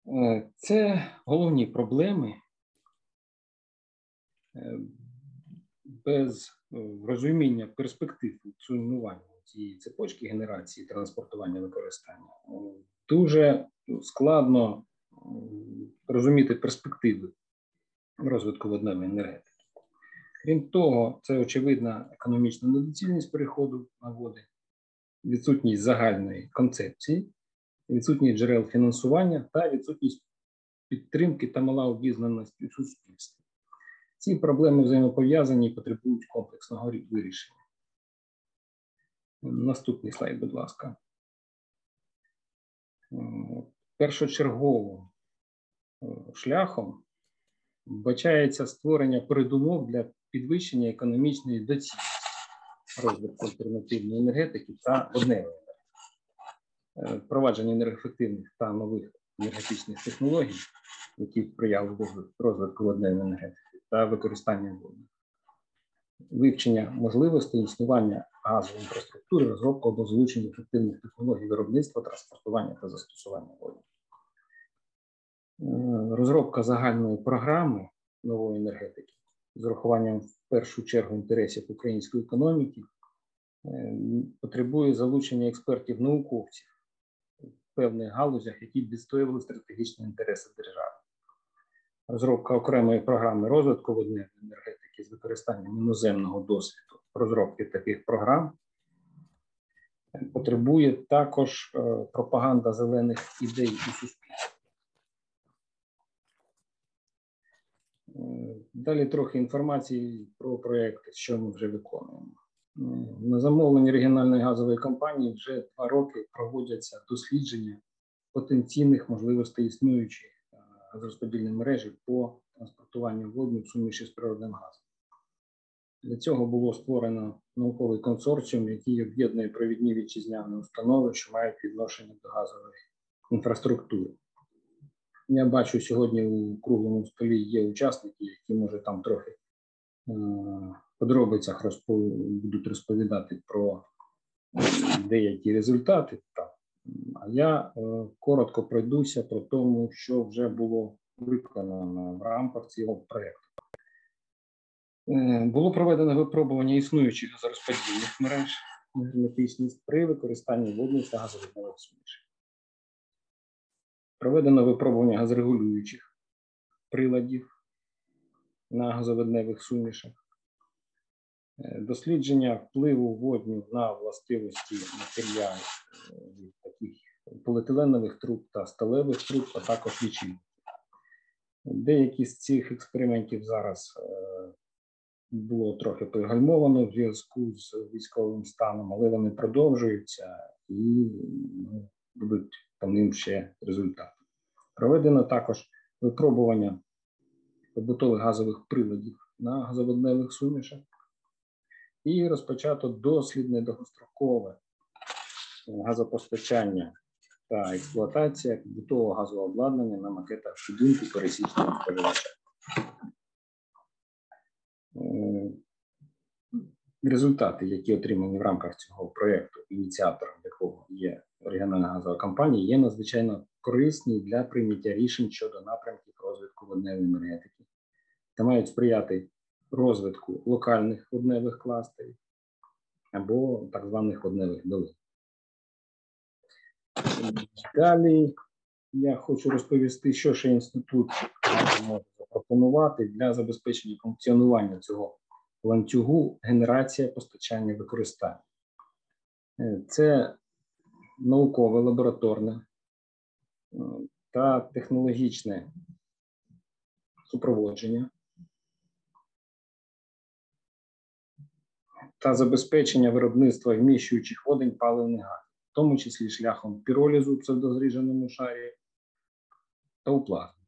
Е, це головні проблеми е, без е, розуміння перспектив функціонування цієї цепочки генерації транспортування використання. Дуже складно розуміти перспективи розвитку водневої енергетики. Крім того, це очевидна економічна недоцільність переходу на води, відсутність загальної концепції відсутність джерел фінансування та відсутність підтримки та мала обізнаності у суспільстві. Ці проблеми взаємопов'язані і потребують комплексного вирішення. Наступний слайд, будь ласка. Першочергово е, шляхом вбачається створення передумов для підвищення економічної доцільності розвитку альтернативної енергетики та водневої впровадження енергоефективних та нових енергетичних технологій, які сприяли розвитку водної енергетики та використання води, вивчення можливостей існування газової інфраструктури, розробка або залучення ефективних технологій виробництва, транспортування та застосування води. Е, розробка загальної програми нової енергетики з урахуванням в першу чергу інтересів української економіки е, потребує залучення експертів науковців певних галузях, які відстоювали стратегічні інтереси держави. Розробка окремої програми розвитку водної енергетики з використанням іноземного досвіду розробки таких програм потребує також е, пропаганда зелених ідей у суспільстві. Е, далі трохи інформації про проекти, що ми вже виконуємо. На замовлення регіональної газової компанії вже два роки проводяться дослідження потенційних можливостей існуючих е, газорозподільної мережі по транспортуванню водню в суміші з природним газом. Для цього було створено науковий консорціум, який об'єднує провідні вітчизняні установи, що мають відношення до газової інфраструктури. Я бачу сьогодні у круглому столі є учасники, які може там трохи е, подробицях розпов... будуть розповідати про деякі результати. Так. А я е, коротко пройдуся про тому, що вже було виконано в рамках цього проєкту. Е, було проведено випробування існуючих газорозподільних мереж герметичність при використанні водних та газовиднових сумішей. Проведено випробування газорегулюючих приладів на газовидневих сумішах. Е, дослідження впливу водню на властивості матеріалів е, таких поліетиленових труб та сталевих труб, а також лічильників. Деякі з цих експериментів зараз е, було трохи пригальмовано в зв'язку з військовим станом, але вони продовжуються і ну, будуть по ним ще результати. Проведено також випробування побутових газових приладів на газоводневих сумішах. І розпочато дослідне довгострокове газопостачання та експлуатація побутового газового обладнання на макетах будинку пересічного споживача. Е, Результати, які отримані в рамках цього проєкту, ініціатором якого є регіональна газова компанія, є надзвичайно корисні для прийняття рішень щодо напрямків розвитку водневої енергетики та мають сприяти розвитку локальних водневих кластерів або так званих водневих долин. Далі я хочу розповісти, що ще інститут може запропонувати для забезпечення функціонування цього ланцюгу генерація постачання використання. Е, Це наукове, лабораторне е, та технологічне супроводження та забезпечення виробництва вміщуючих водень паливних газів, в тому числі шляхом піролізу в псевдозріженому шарі та у плазмі.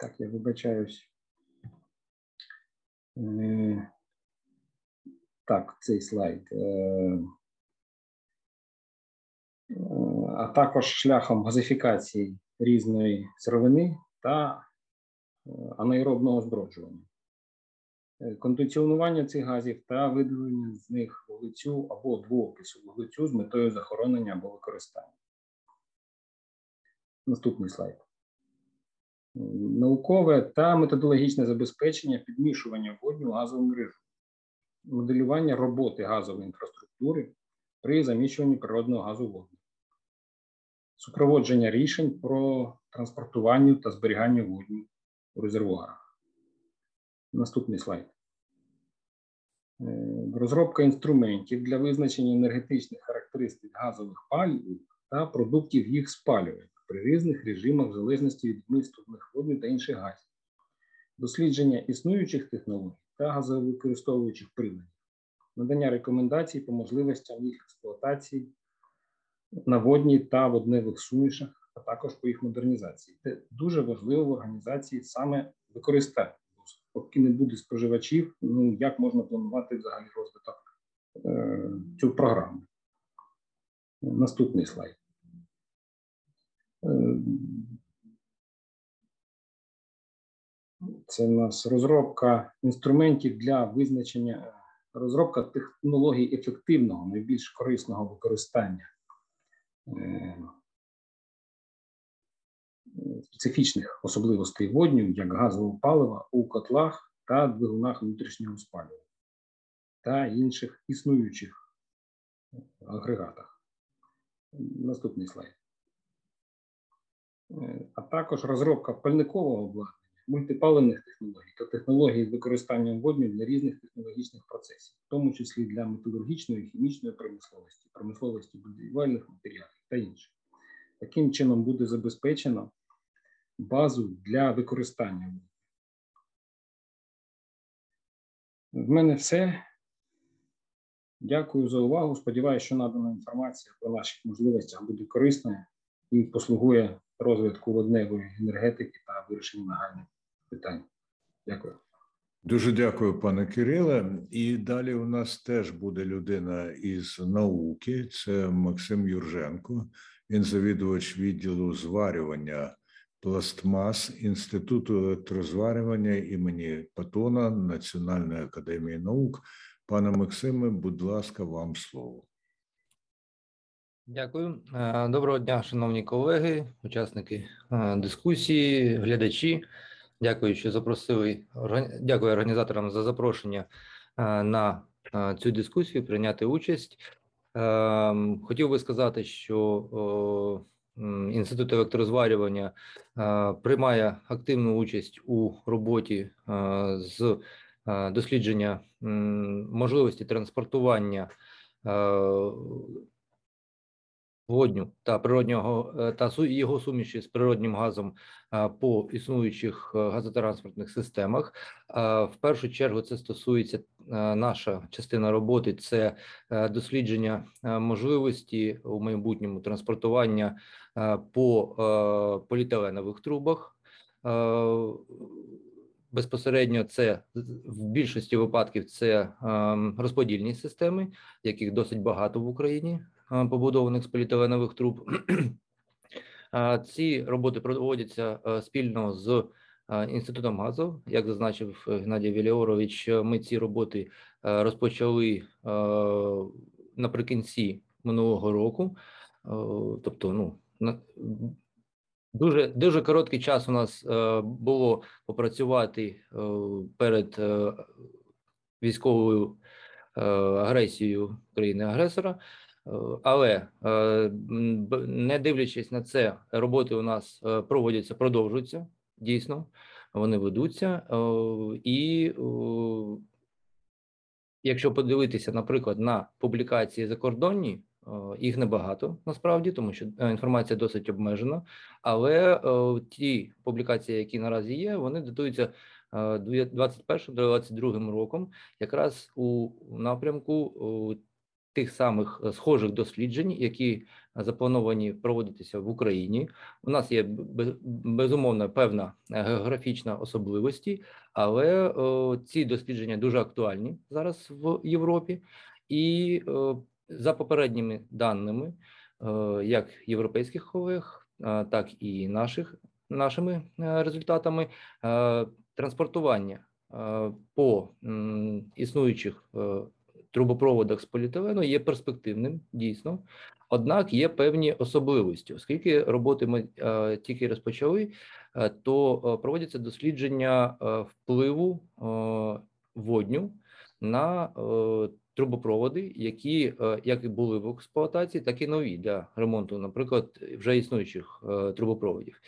Так, я вибачаюсь. Е, Так, цей слайд. Е, е, А також шляхом газифікації різної сировини та е, анаеробного зброджування. Е, Кондиціонування цих газів та виділення з них вуглецю або двоокису вуглецю з метою захоронення або використання. Наступний слайд наукове та методологічне забезпечення підмішування водню газову мережу, моделювання роботи газової інфраструктури при заміщуванні природного газу водню, супроводження рішень про транспортування та зберігання водню у резервуарах. Наступний слайд. Е, Розробка інструментів для визначення енергетичних характеристик газових палів та продуктів їх спалювання при різних режимах в залежності від вмісту водню та інших газів, дослідження існуючих технологій та газовикористовуючих приладів, надання рекомендацій по можливостям їх експлуатації на водній та водневих сумішах, а також по їх модернізації. Це дуже важливо в організації саме використання. Поки не буде споживачів, ну як можна планувати взагалі розвиток е, цю програму? Наступний слайд. Е, Це у нас розробка інструментів для визначення, розробка технологій ефективного, найбільш корисного використання специфічних особливостей водню, як газового палива у котлах та двигунах внутрішнього спалювання та інших існуючих агрегатах. Наступний слайд. Е, а також розробка пальникового обладнання, мультипаливних технологій та технологій з використанням водню для різних технологічних процесів, в тому числі для металургічної, хімічної промисловості, промисловості будівельних матеріалів та інших. Таким чином буде забезпечено базу для використання. В мене все. Дякую за увагу. Сподіваюся, що надана інформація про наші можливостях буде корисною і послугує розвитку водневої енергетики та вирішенню нагальних питань. Дякую. Дуже дякую, пане Кириле. І далі у нас теж буде людина із науки. Це Максим Юрженко. Він завідувач відділу зварювання пластмас Інституту електрозварювання імені Патона Національної академії наук. Пане Максиме, будь ласка, вам слово. Дякую. Е, Доброго дня, шановні колеги, учасники е, дискусії, глядачі. Дякую, що запросили. Дякую організаторам за запрошення е, на е, цю дискусію, прийняти участь. Ем, Хотів би сказати, що Інститут електрозварювання е, приймає активну участь у роботі е, з е, дослідження можливості транспортування е, водню та природнього е, та його суміші з природнім газом по існуючих е, газотранспортних системах. В першу чергу це стосується наша частина роботи, це дослідження можливості у майбутньому транспортування по поліетиленових трубах. Безпосередньо це в більшості випадків це розподільні системи, яких досить багато в Україні побудованих з поліетиленових труб. Ці роботи проводяться спільно з інститутом газу. Як зазначив Геннадій Віліорович, ми ці роботи розпочали наприкінці минулого року. Тобто, ну дуже дуже короткий час у нас було попрацювати перед військовою агресією країни-агресора. Але е, не дивлячись на це, роботи у нас е, проводяться, продовжуються дійсно, вони ведуться. Е, і якщо подивитися, наприклад, на публікації закордонні, їх небагато насправді, тому що інформація досить обмежена. Але ті публікації, які наразі є, вони датуються 21-22 роком, якраз у напрямку тих самих е, схожих досліджень, які заплановані проводитися в Україні. У нас є безумовно певна е, географічна особливості, але ці дослідження дуже актуальні зараз в Європі, і за попередніми даними, як європейських колег, так і наших нашими е, результатами транспортування по існуючих трубопроводах з поліетилену є перспективним дійсно, однак є певні особливості, оскільки роботи ми е, тільки розпочали, е, то е, проводяться дослідження впливу водню на трубопроводи, які як і були в експлуатації, так і нові для ремонту, наприклад, вже існуючих трубопроводів,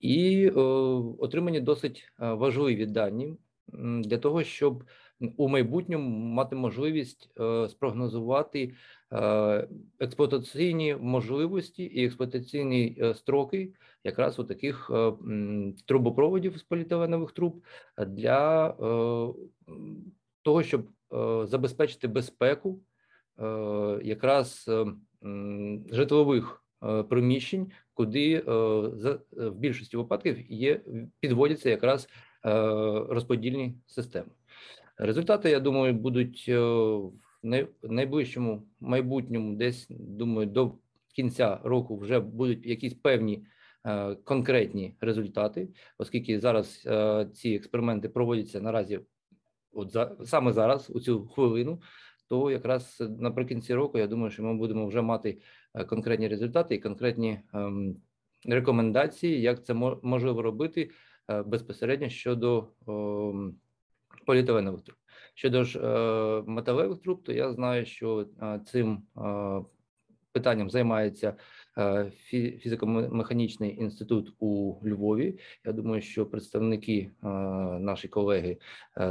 і отримані досить важливі дані для того, щоб у майбутньому мати можливість е, спрогнозувати е, експлуатаційні можливості і експлуатаційні е, строки якраз у таких трубопроводів з поліетиленових труб для того, щоб забезпечити безпеку якраз житлових приміщень, куди в більшості випадків є підводяться якраз розподільні системи. Результати, я думаю, будуть е, в найближчому майбутньому, десь думаю, до кінця року вже будуть якісь певні е, конкретні результати, оскільки зараз е, ці експерименти проводяться наразі, от за саме зараз, у цю хвилину. То якраз наприкінці року я думаю, що ми будемо вже мати конкретні результати і конкретні ем, рекомендації, як це можливо робити безпосередньо щодо ем, поліетиленових труб. Щодо ж е, металевих труб, то я знаю, що е, цим е, питанням займається фізико-механічний інститут у Львові. Я думаю, що представники наші колеги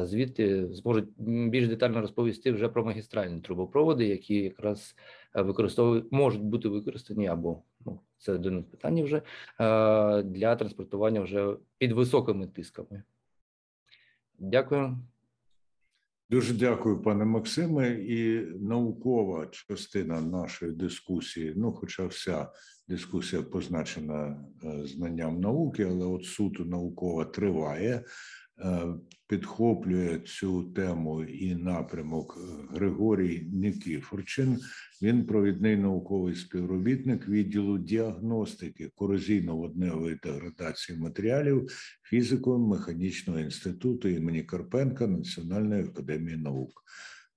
звідти зможуть більш детально розповісти вже про магістральні трубопроводи, які якраз використовують можуть бути використані або ну це до них питання вже для транспортування вже під високими тисками. Дякую. Дуже дякую, пане Максиме. І наукова частина нашої дискусії. Ну, хоча вся дискусія позначена е, знанням науки, але от суто наукова триває. Е, підхоплює цю тему і напрямок Григорій Никифорчин. Він провідний науковий співробітник відділу діагностики корозійно-водневої деградації матеріалів фізико-механічного інституту імені Карпенка Національної академії наук.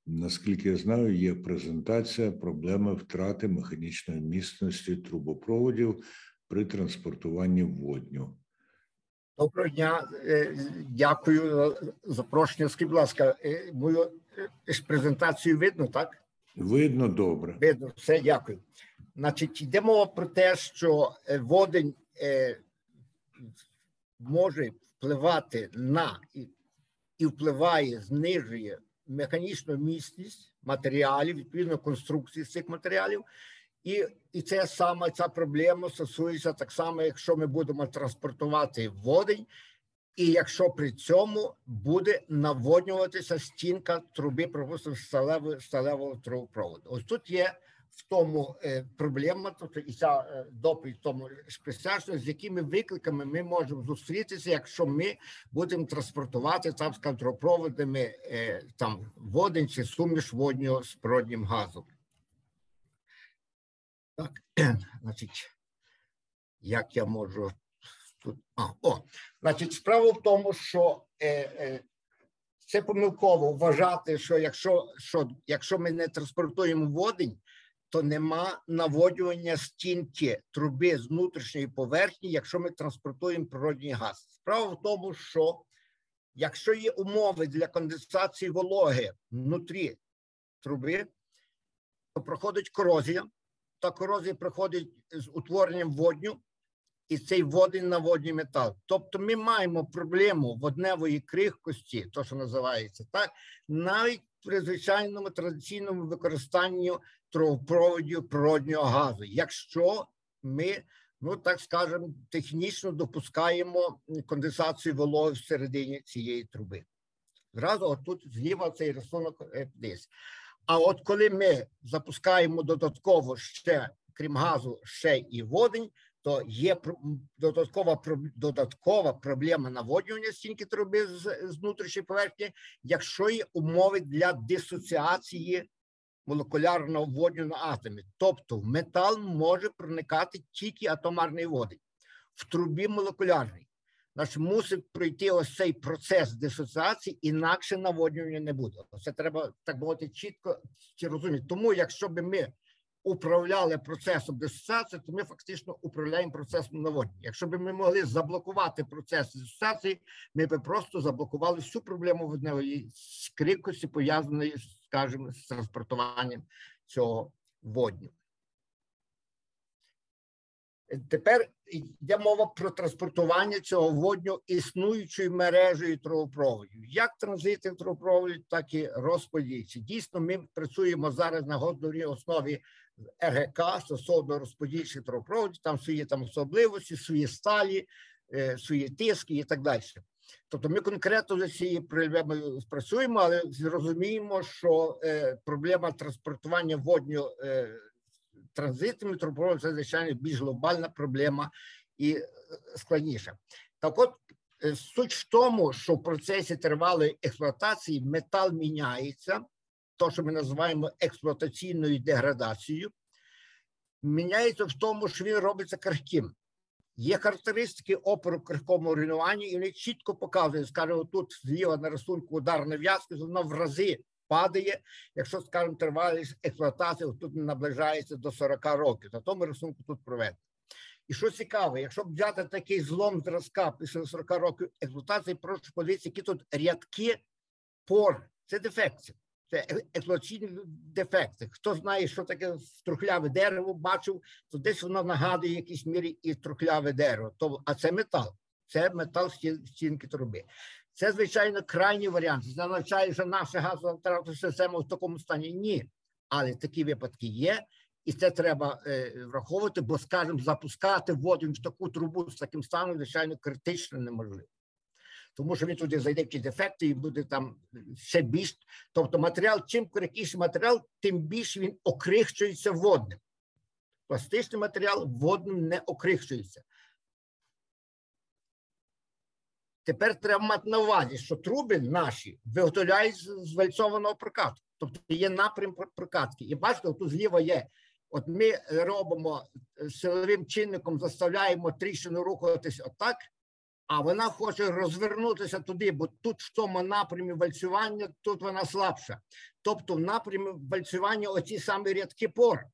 Наскільки я знаю, є презентація проблеми втрати механічної міцності трубопроводів при транспортуванні водню. Доброго дня, е, дякую за запрошення. Скажіть, будь ласка, е, мою е, презентацію видно, так? Видно добре. Видно, все, дякую. Значить, йде мова про те, що водень може впливати на і впливає, знижує механічну міцність матеріалів, відповідно конструкції цих матеріалів, І і це саме ця проблема стосується так само, якщо ми будемо транспортувати водень, і якщо при цьому буде наводнюватися стінка труби, припустимо, сталевого сталевого трубопроводу. Ось тут є в тому е, проблема, тобто і ця е, доповідь тому присвячена, з якими викликами ми можемо зустрітися, якщо ми будемо транспортувати там з контролпроводами е, там водень чи суміш воднього з природнім газом. Так, значить, як я можу тут. А, о, значить, справа в тому, що е, е, це помилково вважати, що якщо що, якщо ми не транспортуємо водень, то нема наводювання стінки труби з внутрішньої поверхні, якщо ми транспортуємо природний газ. Справа в тому, що якщо є умови для конденсації вологи внутрі труби, то проходить корозія. Та корозія проходить з утворенням водню, і цей водень наводнює метал. Тобто ми маємо проблему водневої крихкості, то що називається так, навіть при звичайному традиційному використанні трубопроводів природнього газу, якщо ми, ну так скажемо, технічно допускаємо конденсацію вологи всередині цієї труби. Зразу отут зліва цей рисунок е, десь. А от коли ми запускаємо додатково ще, крім газу, ще і водень, то є додаткова додаткова проблема наводнювання стінки труби з, з внутрішньої поверхні, якщо є умови для дисоціації молекулярного водню на атомі. Тобто в метал може проникати тільки атомарний водень. В трубі молекулярний. Значить, мусить пройти ось цей процес дисоціації, інакше наводнювання не буде. Це треба так мовити чітко розуміти. Тому, якщо б ми управляли процесом дисоціації, то ми фактично управляємо процесом наводнення. Якщо б ми могли заблокувати процес дисоціації, ми б просто заблокували всю проблему водневої скрикості, пов'язаної, скажімо, з транспортуванням цього водню. Тепер йде мова про транспортування цього водню існуючою мережею трубопроводів. Як транзитних трубопроводів, так і розподільчі. Дійсно, ми працюємо зараз на годній основі РГК стосовно розподільчих трубопроводів, там свої там особливості, свої сталі, е, свої тиски і так далі. Тобто ми конкретно за цією проблемою працюємо, але зрозуміємо, що е, проблема транспортування водню е, транзитами трубопроводів – це звичайно більш глобальна проблема і складніша. Так, от суть в тому, що в процесі тривалої експлуатації метал міняється то, що ми називаємо експлуатаційною деградацією, міняється в тому, що він робиться крихким. Є характеристики опору крихкому руйнуванню, і вони чітко показують, скажімо, тут зліва на рисунку ударної в'язки, воно в рази падає, якщо, скажімо, тривалість експлуатації тут наближається до 40 років. На тому рисунку тут проведено. І що цікаво, якщо б взяти такий злом зразка після 40 років експлуатації, прошу подивитися, які тут рядки пор. Це дефекція це експлуатаційні дефекти. Хто знає, що таке трухляве дерево, бачив, то десь воно нагадує в якійсь мірі і трухляве дерево. То, А це метал, це метал стінки труби. Це, звичайно, крайній варіант. Це означає, що наша газова система в такому стані ні. Але такі випадки є, і це треба е, враховувати, бо, скажімо, запускати воду в таку трубу з таким станом, звичайно, критично неможливо тому що він туди зайде якісь дефекти і буде там ще більш. Тобто матеріал, чим крихкіший матеріал, тим більше він окрихчується водним. Пластичний матеріал водним не окрихчується. Тепер треба мати на увазі, що труби наші виготовляють з вальцованого прокату. Тобто є напрям прокатки. І бачите, тут зліва є. От ми робимо силовим чинником, заставляємо тріщину рухатись отак, а вона хоче розвернутися туди, бо тут в тому напрямі вальцювання, тут вона слабша. Тобто, в напрямі вальцювання оці самі рядки пор.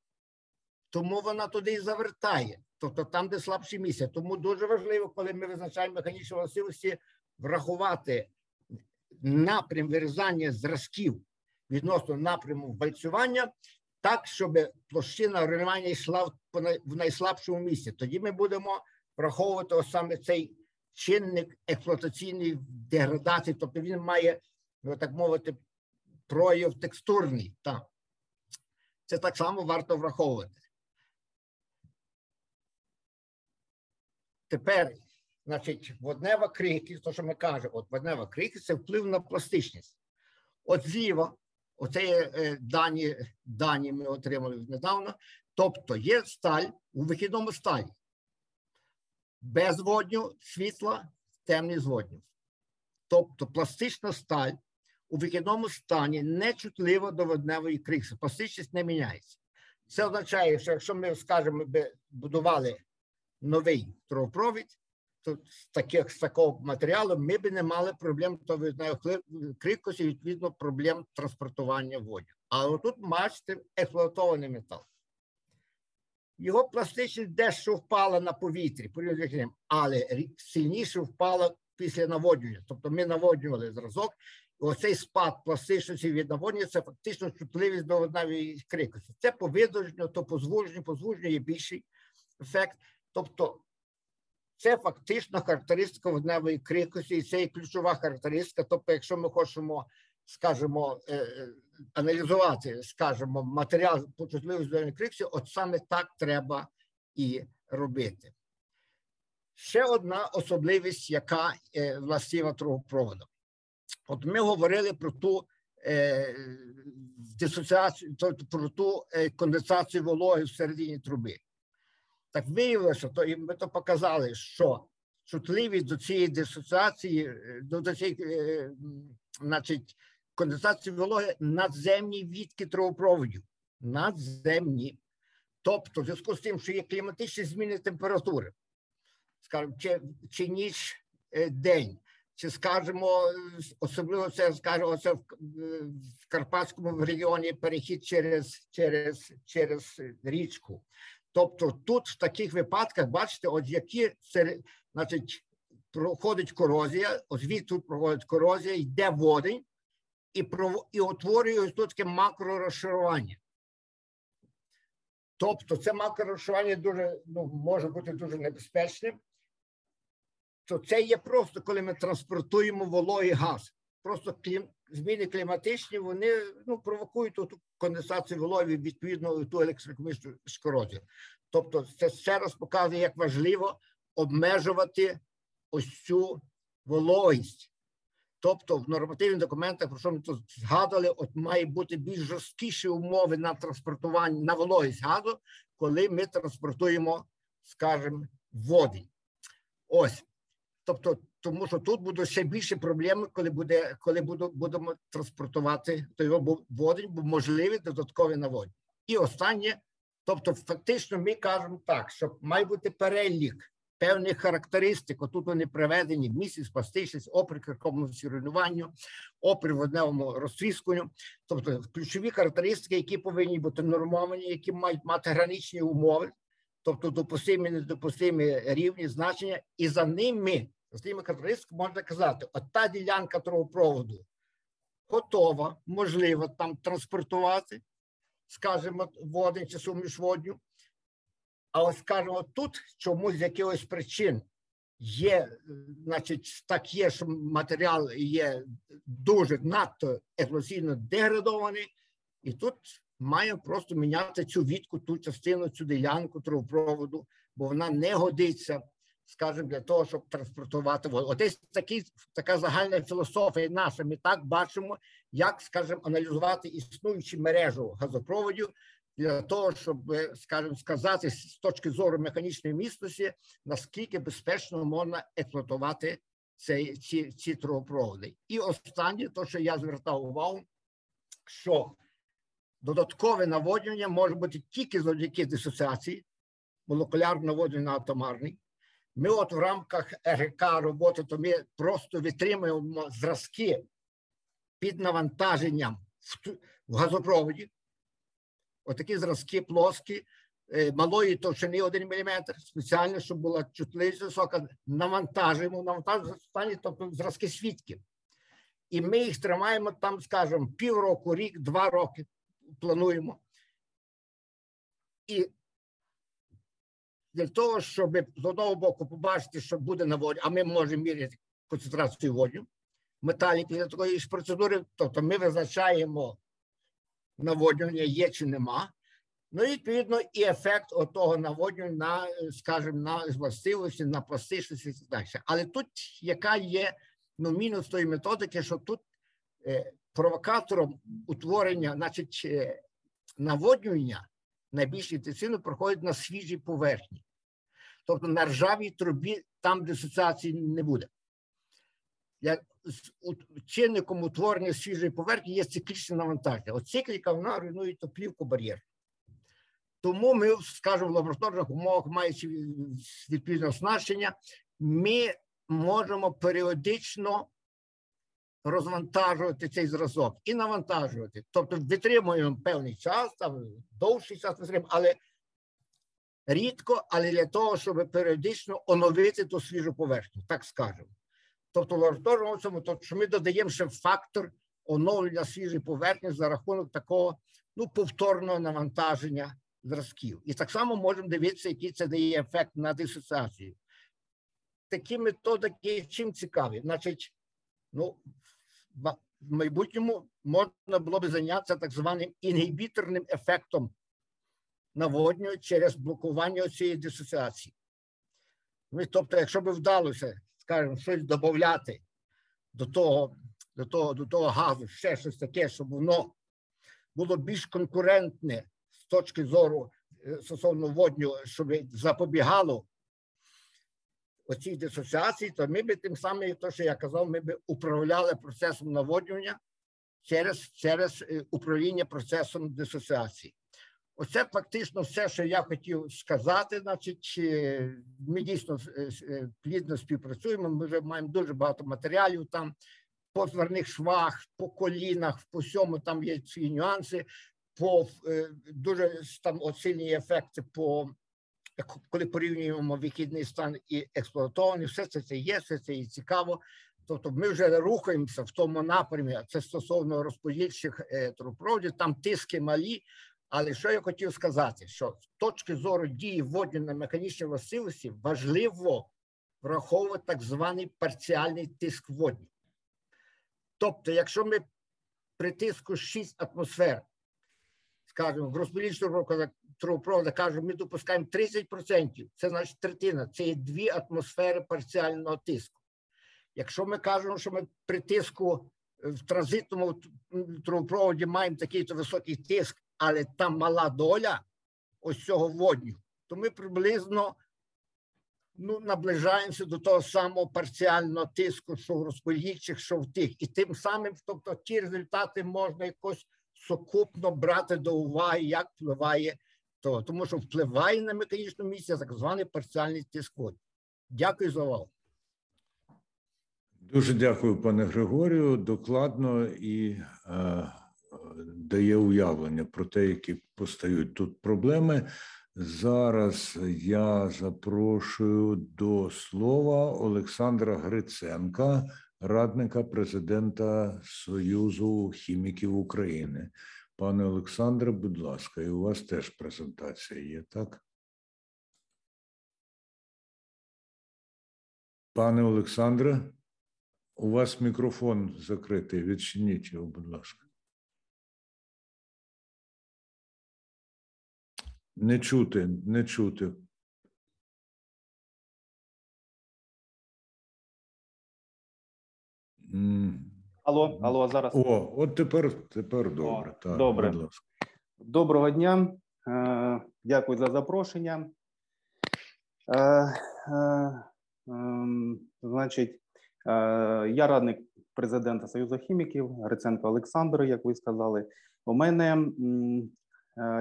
Тому вона туди і завертає, тобто там, де слабші місця. Тому дуже важливо, коли ми визначаємо механічні властивості, врахувати напрям вирізання зразків відносно напряму вальцювання, так, щоб площина руйнування йшла в найслабшому місці. Тоді ми будемо враховувати саме цей чинник експлуатаційної деградації, тобто він має, ну, так мовити, прояв текстурний. Так. Це так само варто враховувати. Тепер, значить, воднева крихкість, то що ми кажемо, от воднева крихкість це вплив на пластичність. От зліва, оце е, дані, дані ми отримали недавно. Тобто є сталь у вихідному стані. Без водню світла, темний водню. Тобто пластична сталь у вихідному стані не чутлива до водневої крихти. Пластичність не міняється. Це означає, що якщо ми, скажімо, будували новий трубопровід, то з таких з такого матеріалу ми б не мали проблем то крихкості, відповідно, проблем транспортування водів. Але тут бачите експлуатований метал. Його пластичність дещо впала на повітрі, але сильніше впала після наводнювання. Тобто ми наводнювали зразок, оцей спад пластичності від наводнення це фактично чутливість до навіть крикості. Це по видовженню, то по звуженню, по звуженню є більший ефект. Тобто це фактично характеристика водневої крикості, і це є ключова характеристика. Тобто, якщо ми хочемо, скажімо, е, е, аналізувати, скажімо, матеріал по чутливості водневої крикості, от саме так треба і робити. Ще одна особливість, яка е, властива трубопроводу. От ми говорили про ту дисоціацію, про ту конденсацію вологи всередині труби. Так виявилося, то і ми то показали, що чутливість до цієї дисоціації, е, до цієї, е, значить, конденсації вологи надземні відки трубопроводів. Надземні. Тобто, в зв'язку з тим, що є кліматичні зміни температури, скажімо, чи, чи ніч е, день, чи скажімо, особливо це скажімо, це в, в Карпатському регіоні перехід через, через, через річку. Тобто тут в таких випадках, бачите, от які значить, проходить корозія, ось звідти проходить корозія, йде водень і і утворює тут таке макророзшарування. Тобто це макророзшарування дуже ну, може бути дуже небезпечним. То це є просто коли ми транспортуємо вологий газ. Просто клім, зміни кліматичні, вони ну, провокують ту конденсацію вологи, відповідно ту електрокемічну корозію. Тобто, це ще раз показує, як важливо обмежувати ось цю вологість. Тобто, в нормативних документах, про що ми тут згадували, от має бути більш жорсткіші умови на транспортування на вологість газу, коли ми транспортуємо, скажімо, води. Ось. Тобто, тому що тут будуть ще більше проблеми, коли буде, коли буду, будемо транспортувати то водень, бо можливі додаткові наводні. І останнє, тобто, фактично, ми кажемо так, що має бути перелік певних характеристик. Отут вони приведені: місяць, пластичність, опір кірковності руйнуванню, опір водневому розтріскуванню. Тобто ключові характеристики, які повинні бути нормовані, які мають мати граничні умови, тобто допустимі, недопустимі рівні значення, і за ними, за цими можна казати, от та ділянка трубопроводу готова, можливо там транспортувати, скажімо, водень чи суміш водню. А скажімо, тут чомусь з якихось причин є, значить, так є, що матеріал є дуже надто експлуатаційно деградований, і тут маємо просто міняти цю відку, ту частину, цю ділянку трубопроводу, бо вона не годиться, скажімо, для того, щоб транспортувати воду. Ось такий, така загальна філософія наша. Ми так бачимо, як, скажімо, аналізувати існуючу мережу газопроводів для того, щоб, скажімо, сказати з точки зору механічної міцності, наскільки безпечно можна експлуатувати цей, ці, ці трубопроводи. І останнє, то, що я звертав увагу, що додаткове наводнення може бути тільки завдяки дисоціації, молекулярно наводнення на атомарний. Ми от в рамках РГК роботи, то ми просто витримуємо зразки під навантаженням в газопроводі, Отакі зразки плоскі, малої товщини 1 мм, спеціально, щоб була чутливість висока, навантажуємо, навантажуємо стані, тобто зразки свідків. І ми їх тримаємо там, скажімо, півроку, рік, два роки плануємо. І для того, щоб з одного боку побачити, що буде на воді, а ми можемо міряти концентрацію водню, металі після такої ж процедури, тобто ми визначаємо наводнення є чи нема. Ну і відповідно і ефект отого наводню на, скажімо, на властивості, на пластичності і так далі. Але тут яка є ну, мінус тої методики, що тут е, провокатором утворення, значить, е, наводнювання найбільш інтенсивно проходить на свіжій поверхні. Тобто на ржавій трубі, там дисоціації не буде. Як чинником утворення свіжої поверхні є циклічне навантаження. От цикліка вона руйнує топлівку бар'єр. Тому ми, скажімо, в лабораторних умовах, маючи відповідне оснащення, ми можемо періодично розвантажувати цей зразок і навантажувати. Тобто витримуємо певний час, там довший час витримуємо, але рідко, але для того, щоб періодично оновити ту свіжу поверхню, так скажемо. Тобто лабораторному цьому, тобто, що ми додаємо ще фактор оновлення свіжої поверхні за рахунок такого ну, повторного навантаження зразків. І так само можемо дивитися, який це дає ефект на дисоціацію. Такі методики чим цікаві. Значить, ну, в майбутньому можна було б зайнятися так званим інгібіторним ефектом наводню через блокування цієї дисоціації. Ну, тобто, якщо б вдалося, скажімо, щось додати до того, до того, до того газу, ще щось таке, щоб воно було більш конкурентне з точки зору е, стосовно водню, щоб запобігало оцій дисоціації, то ми би тим самим, то, що я казав, ми би управляли процесом наводнювання через, через е, управління процесом дисоціації. Оце фактично все, що я хотів сказати. Значить, ми дійсно е, плідно співпрацюємо. Ми вже маємо дуже багато матеріалів там по зверних швах, по колінах, по всьому там є ці нюанси, по е, дуже там сильні ефекти по коли порівнюємо вихідний стан і експлуатований, все це це є, все це і цікаво. Тобто ми вже рухаємося в тому напрямі, це стосовно розподільчих е, трубопроводів, там тиски малі. Але що я хотів сказати, що з точки зору дії водні на механічній властивості важливо враховувати так званий парціальний тиск водні. Тобто, якщо ми при тиску 6 атмосфер, скажімо, в розподільчому трубопроводу кажемо, ми допускаємо 30%, це значить третина, це є дві атмосфери парціального тиску. Якщо ми кажемо, що ми при тиску в транзитному трубопроводі маємо такий то високий тиск, але там мала доля ось цього водню, то ми приблизно ну, наближаємося до того самого парціального тиску, що в розподільчих, що в тих. І тим самим, тобто, ті результати можна якось сукупно брати до уваги, як впливає то, тому що впливає на механічну місію так званий парціальний тиск воді. Дякую за увагу. Дуже дякую, пане Григорію. Докладно і е, дає уявлення про те, які постають тут проблеми. Зараз я запрошую до слова Олександра Гриценка, радника президента Союзу хіміків України. Пане Олександре, будь ласка, і у вас теж презентація є, так? Пане Олександре, у вас мікрофон закритий. Відчиніть його, будь ласка. Не чути, не чути. Алло, алло, зараз. О, от тепер тепер добре. О, так, добре. будь ласка. Доброго дня. Е, Дякую за запрошення. Е, е, е, Значить, я радник президента Союзу хіміків Гриценко Олександр, як ви сказали. У мене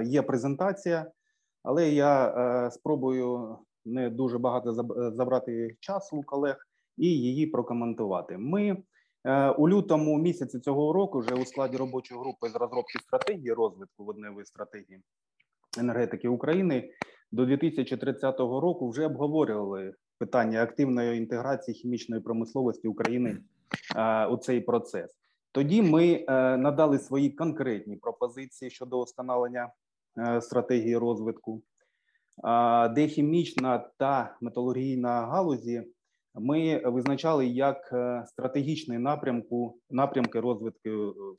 є презентація, але я е, спробую не дуже багато забрати часу у колег і її прокоментувати. Ми Е, У лютому місяці цього року вже у складі робочої групи з розробки стратегії розвитку водневої стратегії енергетики України до 2030 року вже обговорювали питання активної інтеграції хімічної промисловості України е, у цей процес. Тоді ми е, надали свої конкретні пропозиції щодо встановлення стратегії розвитку, де хімічна та металургійна галузі ми визначали як е, стратегічний напрямку напрямки розвитку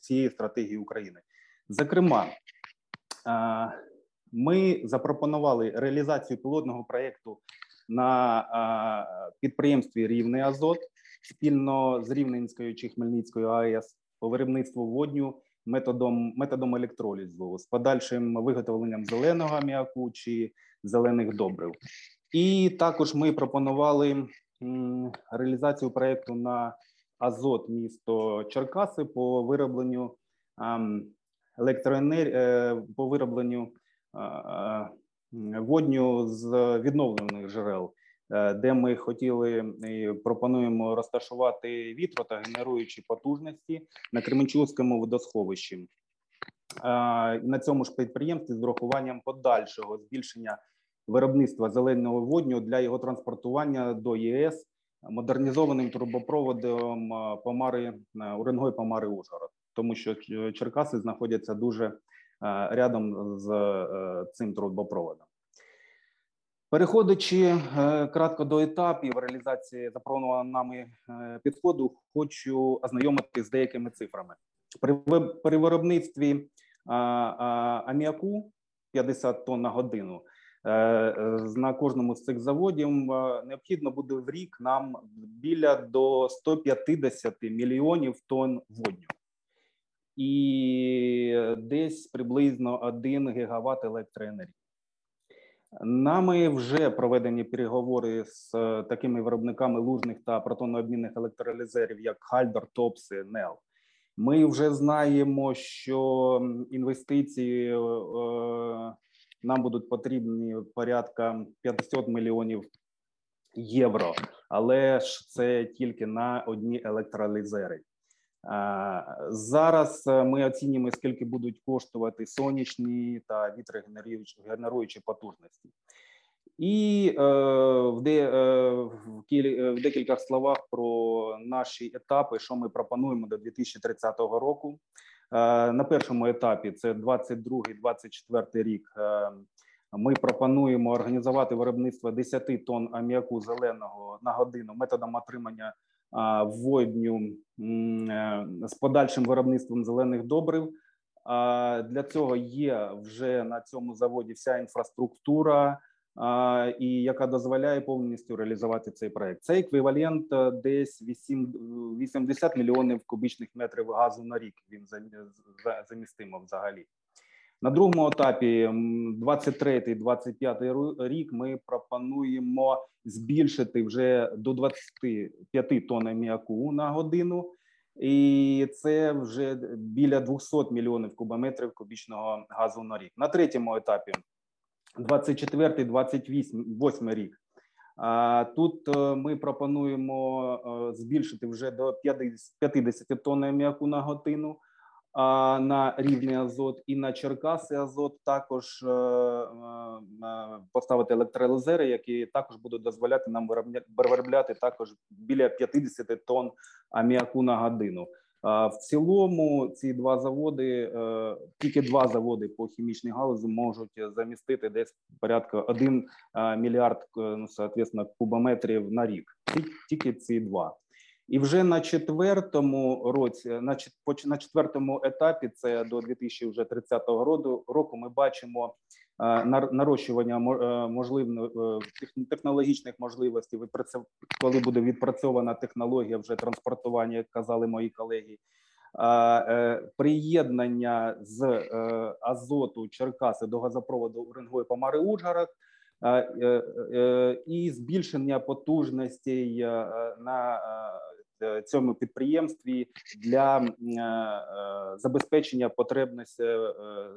всієї стратегії України. Зокрема, Ми запропонували реалізацію пілотного проєкту на підприємстві Рівний Азот спільно з Рівненською чи Хмельницькою АЕС по виробництву водню методом методом електролізу з подальшим виготовленням зеленого аміаку чи зелених добрив. І також ми пропонували реалізацію проєкту на Азот, місто Черкаси по виробленню електроенергії е, по виробленню водню з відновлених джерел, де ми хотіли і пропонуємо розташувати вітро та генеруючі потужності на Кременчуцькому водосховищі. На цьому ж підприємстві з урахуванням подальшого збільшення виробництва зеленого водню для його транспортування до ЄС модернізованим трубопроводом Помари Уренгой Помари Ужгород, тому що Черкаси знаходяться дуже рядом з цим трубопроводом. Переходячи кратко до етапів реалізації запропонованого нами підходу, хочу ознайомити з деякими цифрами. При виробництві аміаку 50 тонн на годину на кожному з цих заводів необхідно буде в рік нам біля до 150 мільйонів тонн водню і десь приблизно 1 гігават електроенергії. Нами вже проведені переговори з такими виробниками лужних та протонообмінних електролізерів, як Хальдер, Топси, НЕЛ. Ми вже знаємо, що інвестиції е, нам будуть потрібні порядка 500 мільйонів євро, але ж це тільки на одні електролізери. Зараз е, ми оцінюємо, скільки будуть коштувати сонячні та вітрогенеруючі потужності. І е, в, де, е, в, кіль, в декількох словах про наші етапи, що ми пропонуємо до 2030 року. Е, на першому етапі це 22-24 рік. Е, ми пропонуємо організувати виробництво 10 тонн аміаку зеленого на годину методом отримання водню е, з подальшим виробництвом зелених добрив. Для цього є вже на цьому заводі вся інфраструктура, і яка дозволяє повністю реалізувати цей проект. Це еквівалент е, десь 8, 80 мільйонів кубічних метрів газу на рік. Він замістимо взагалі. На другому етапі, 23-25 рік, ми пропонуємо збільшити вже до 25 тонн аміаку на годину, і це вже біля 200 мільйонів кубометрів кубічного газу на рік. На третьому етапі, 24-28 рік. Тут е, ми пропонуємо е, збільшити вже до 50 тонн аміаку на годину на рівний азот і на Черкаси Азот також е, е, поставити електролизери, які також будуть дозволяти нам виробляти також біля 50 тонн аміаку на годину. В цілому ці два заводи, е, тільки два заводи по хімічній галузі можуть замістити десь порядка 1 мільярд ну, кубометрів на рік. Тільки ці два. І вже на четвертому році, на на четвертому етапі, це до 2030 року, ми бачимо е, нарощування е, можливо е, технологічних можливостей. коли буде відпрацьована технологія вже транспортування, як казали мої колеги. Приєднання з азоту Черкаси до газопроводу Уренгой Помари Ужгород і збільшення потужностей на цьому підприємстві для е, е, забезпечення потребності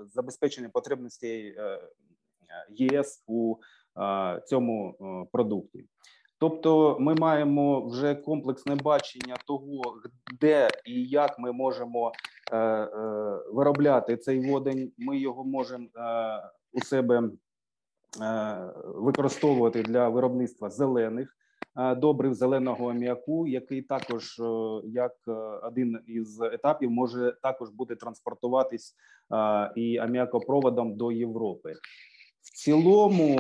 забезпечення потребностей ЄС у цьому продукті. Тобто, ми маємо вже комплексне бачення того, де і як ми можемо виробляти цей водень. Ми його можемо у себе використовувати для виробництва зелених Е, добрив зеленого аміаку, який також е, як е, один із етапів може також бути транспортуватись і аміакопроводом до Європи. В цілому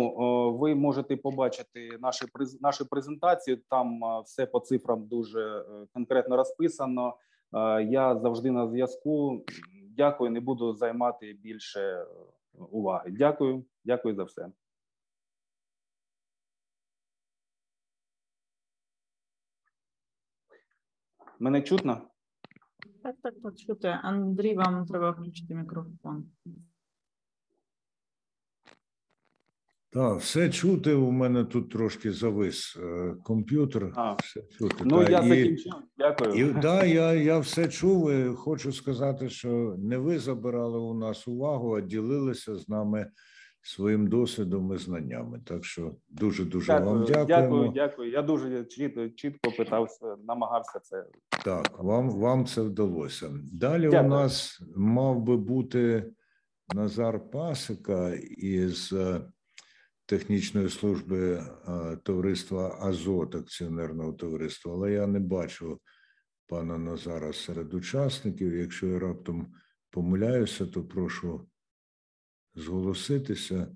ви можете побачити наші нашу презентацію. Там все по цифрам дуже конкретно розписано. Я завжди на зв'язку. Дякую, не буду займати більше уваги. Дякую, дякую за все. Мене чутно? Так, так, так, чути. Андрій, вам треба включити мікрофон. Так, все чути. У мене тут трошки завис е, комп'ютер. А, все чути. Ну, Та, я і- закінчив. Дякую. Да, я, я все чув. і Хочу сказати, що не ви забирали у нас увагу, а ділилися з нами своїм досвідом і знаннями. Так що дуже дуже вам Дякую, дякуємо. дякую, дякую. Я дуже чітко, чітко питався, намагався це. Так, вам, вам це вдалося. Далі у нас мав би бути Назар Пасика із е, технічної служби е, товариства Азот акціонерного товариства, але я не бачу пана Назара серед учасників. Якщо я раптом помиляюся, то прошу зголоситися.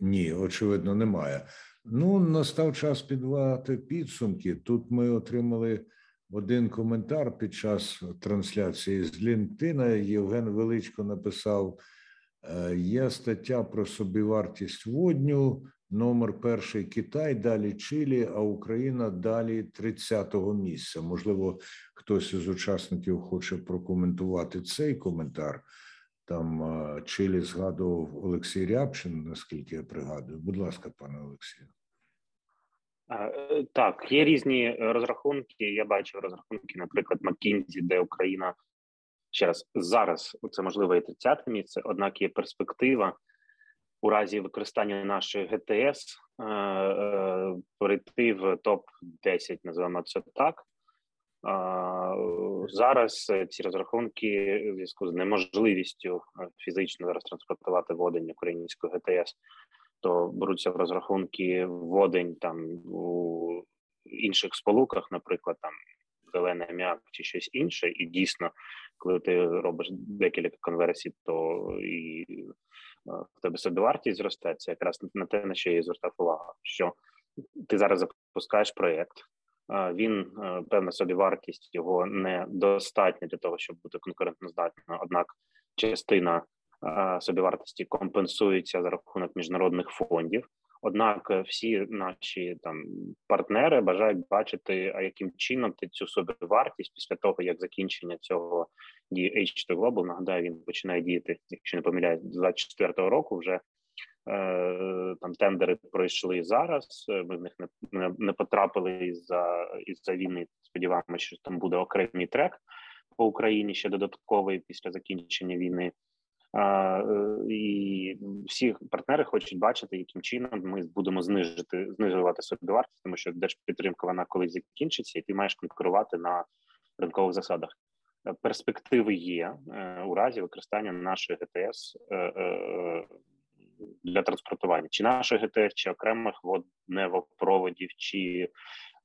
Ні, очевидно, немає. Ну, настав час підвати підсумки. Тут ми отримали один коментар під час трансляції з LinkedIn. Євген Величко написав: е, є стаття про собівартість водню, номер перший Китай, далі Чилі, а Україна далі 30-го місця. Можливо, хтось із учасників хоче прокоментувати цей коментар. Там Чилі згадував Олексій Рябчин, наскільки я пригадую. Будь ласка, пане Олексію. Е, Так, є різні розрахунки. Я бачив розрахунки, наприклад, McKinsey, де Україна ще раз зараз це можливо і 30 місце, однак є перспектива у разі використання нашої ГТС е, е, перейти в топ 10 називаємо це так. Зараз е, ці розрахунки в зв'язку з неможливістю е, фізично зараз транспортувати водень української ГТС то беруться в розрахунки водень там у інших сполуках, наприклад, там зелений аміак чи щось інше, і дійсно, коли ти робиш декілька конверсій, то і е, в тебе собівартість зросте. Якраз на те, на що я і звертав увагу, що ти зараз запускаєш проєкт. Він е, певна собівартість його недостатня для того, щоб бути конкурентноздатним. Однак частина е, собівартості компенсується за рахунок міжнародних фондів. Однак е, всі наші там партнери бажають бачити, а яким чином ти цю собівартість після того, як закінчення цього дії H2 Global, нагадаю, він починає діяти, якщо не помиляюсь, з 24-го року вже. Е, Там тендери пройшли зараз. е, Ми в них не, не, потрапили із-за із-за війни. Сподіваємося, що там буде окремий трек по Україні ще додатковий після закінчення війни. Е, і всі партнери хочуть бачити, яким чином ми будемо знижити знижувати собівартість, тому що держпідтримка вона колись закінчиться, і ти маєш конкурувати на ринкових засадах. Перспективи є у разі використання нашої ГТС для транспортування, чи нашої ГТС, чи окремих водневопроводів, чи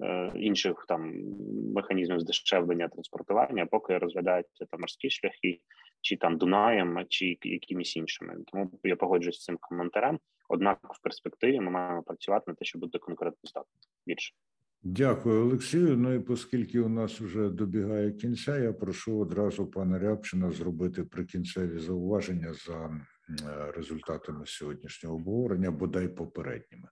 е, інших там механізмів здешевлення транспортування, поки розглядаються там морські шляхи, чи там Дунаєм, чи якимись іншими. Тому я погоджуюсь з цим коментарем. Однак, в перспективі ми маємо працювати на те, щоб бути конкурентоздатним більше. Дякую, Олексію. Ну і оскільки у нас вже добігає кінця, я прошу одразу пана Рябчина зробити прикінцеві зауваження за е, результатами сьогоднішнього обговорення, бодай попередніми.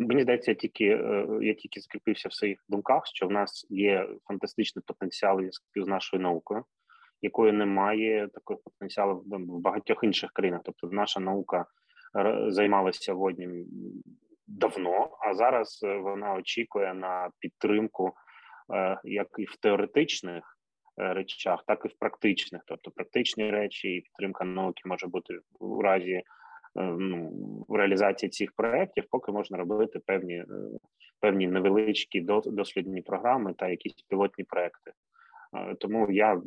Мені здається, тільки е, я тільки скріпився в своїх думках, що в нас є фантастичний потенціал з нашою наукою, якої немає такого потенціалу в багатьох інших країнах. Тобто, наша наука займалася воднім давно, а зараз е, вона очікує на підтримку е, як і в теоретичних е, речах, так і в практичних. Тобто, практичні речі і підтримка науки може бути у разі е, ну, реалізації цих проєктів, поки можна робити певні е, певні невеличкі дослідні програми та якісь пілотні проекти. Е, Тому я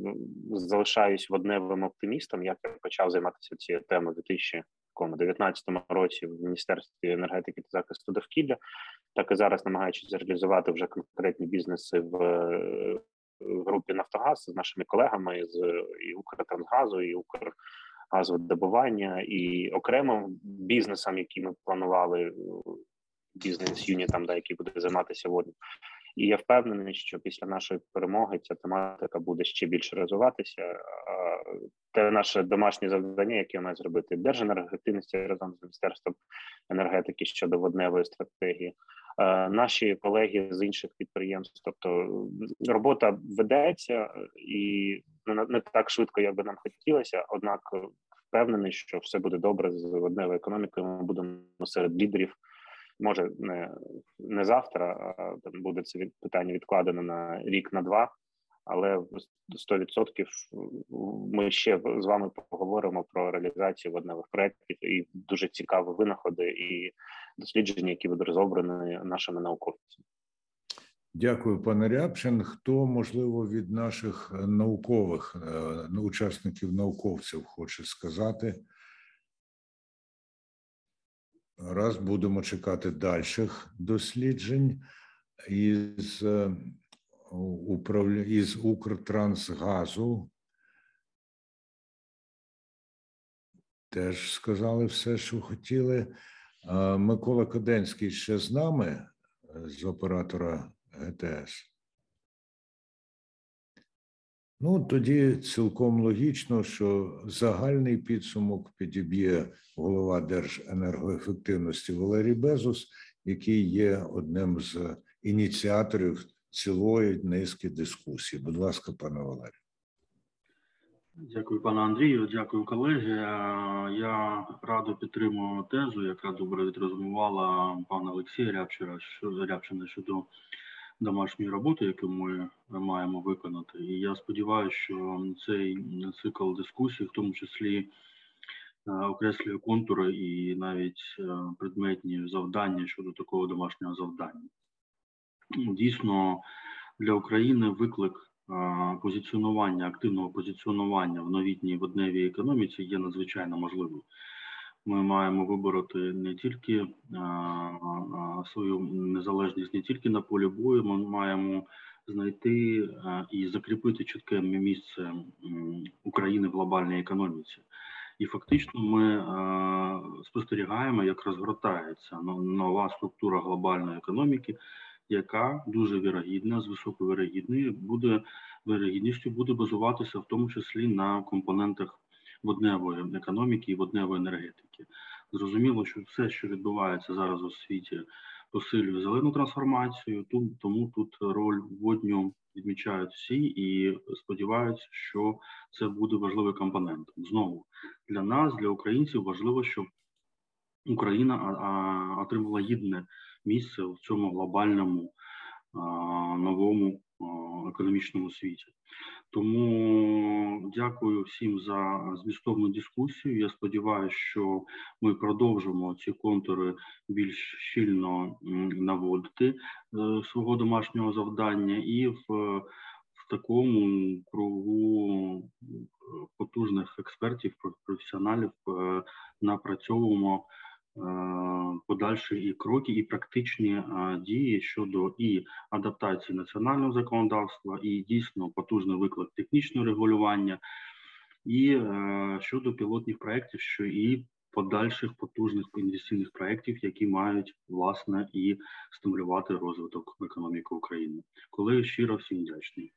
залишаюсь водневим оптимістом. Як я почав займатися цією темою у 2019 році в Міністерстві енергетики та захисту довкілля, так і зараз намагаючись реалізувати вже конкретні бізнеси в, е, в групі Нафтогаз з нашими колегами з і Укртрансгазу, і Укргазодобування, і окремим бізнесом, які ми планували бізнес юнітам, да, який буде займатися водним. І я впевнений, що після нашої перемоги ця тематика буде ще більше розвиватися. Це наше домашнє завдання, яке має зробити Держенергоефективності разом з міністерством енергетики щодо водневої стратегії. Наші колеги з інших підприємств, тобто робота ведеться і не так швидко, як би нам хотілося однак впевнений, що все буде добре з водневою економікою. Ми будемо серед лідерів. Може не не завтра, а там буде це питання відкладено на рік на два, але 100% ми ще з вами поговоримо про реалізацію водневих проєктів і дуже цікаві винаходи і дослідження, які будуть розроблені нашими науковцями. Дякую, пане Рябчин. Хто можливо від наших наукових е, учасників науковців хоче сказати? Раз будемо чекати дальших досліджень із е, із Укртрансгазу. Теж сказали все, що хотіли. Микола Коденський ще з нами з оператора ГТС. Ну, тоді цілком логічно, що загальний підсумок підіб'є голова Держенергоефективності Валерій Безус, який є одним з ініціаторів цілої низки дискусій. Будь ласка, пане Валерію. Дякую, пане Андрію. Дякую, колеги. Я радо підтримую тезу, яка добре відрозумувала пана Олексія Рябчина щодо домашньої роботи, яку ми маємо виконати. І я сподіваюся, що цей цикл дискусій, в тому числі е, окреслює контури і навіть е, предметні завдання щодо такого домашнього завдання. Дійсно, для України виклик е, позиціонування, активного позиціонування в новітній водневій економіці є надзвичайно можливим ми маємо вибороти не тільки свою незалежність, не тільки на полі бою. Ми маємо знайти і закріпити чітке місце України в глобальній економіці. І фактично ми спостерігаємо, як розгортається нова структура глобальної економіки, яка дуже вірогідна, з високою вірогідною буде вірогідністю буде базуватися в тому числі на компонентах водневої економіки і водневої енергетики. Зрозуміло, що все, що відбувається зараз у світі, посилює зелену трансформацію. Тому тут роль водню відмічають всі і сподіваються, що це буде важливий компонент. Знову для нас, для українців, важливо, щоб Україна отримала гідне місце в цьому глобальному новому економічному світі. Тому дякую всім за змістовну дискусію. Я сподіваюся, що ми продовжимо ці контури більш щільно наводити е, свого домашнього завдання, і в, в такому кругу потужних експертів, професіоналів е, напрацьовуємо Е, подальші і кроки, і практичні е, дії щодо і адаптації національного законодавства, і дійсно потужний виклик технічного регулювання, і е, щодо пілотних проєктів, що і подальших потужних інвестиційних проєктів, які мають власне і стимулювати розвиток економіки України. Коли щиро всім вдячний.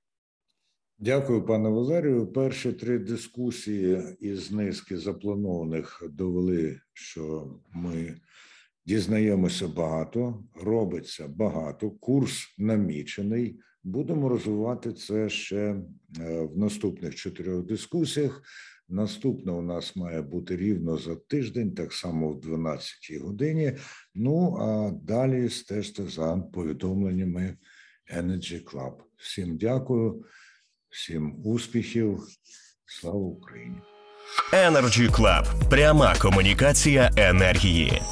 Дякую, пане Валерію. Перші три дискусії із низки запланованих довели, що ми дізнаємося багато, робиться багато. Курс намічений. Будемо розвивати це ще е, в наступних чотирьох дискусіях. Наступна у нас має бути рівно за тиждень, так само в 12 годині. Ну а далі стежте за повідомленнями Energy Club. Всім дякую. Всім успіхів, слава Україні! Energy Club. пряма комунікація енергії.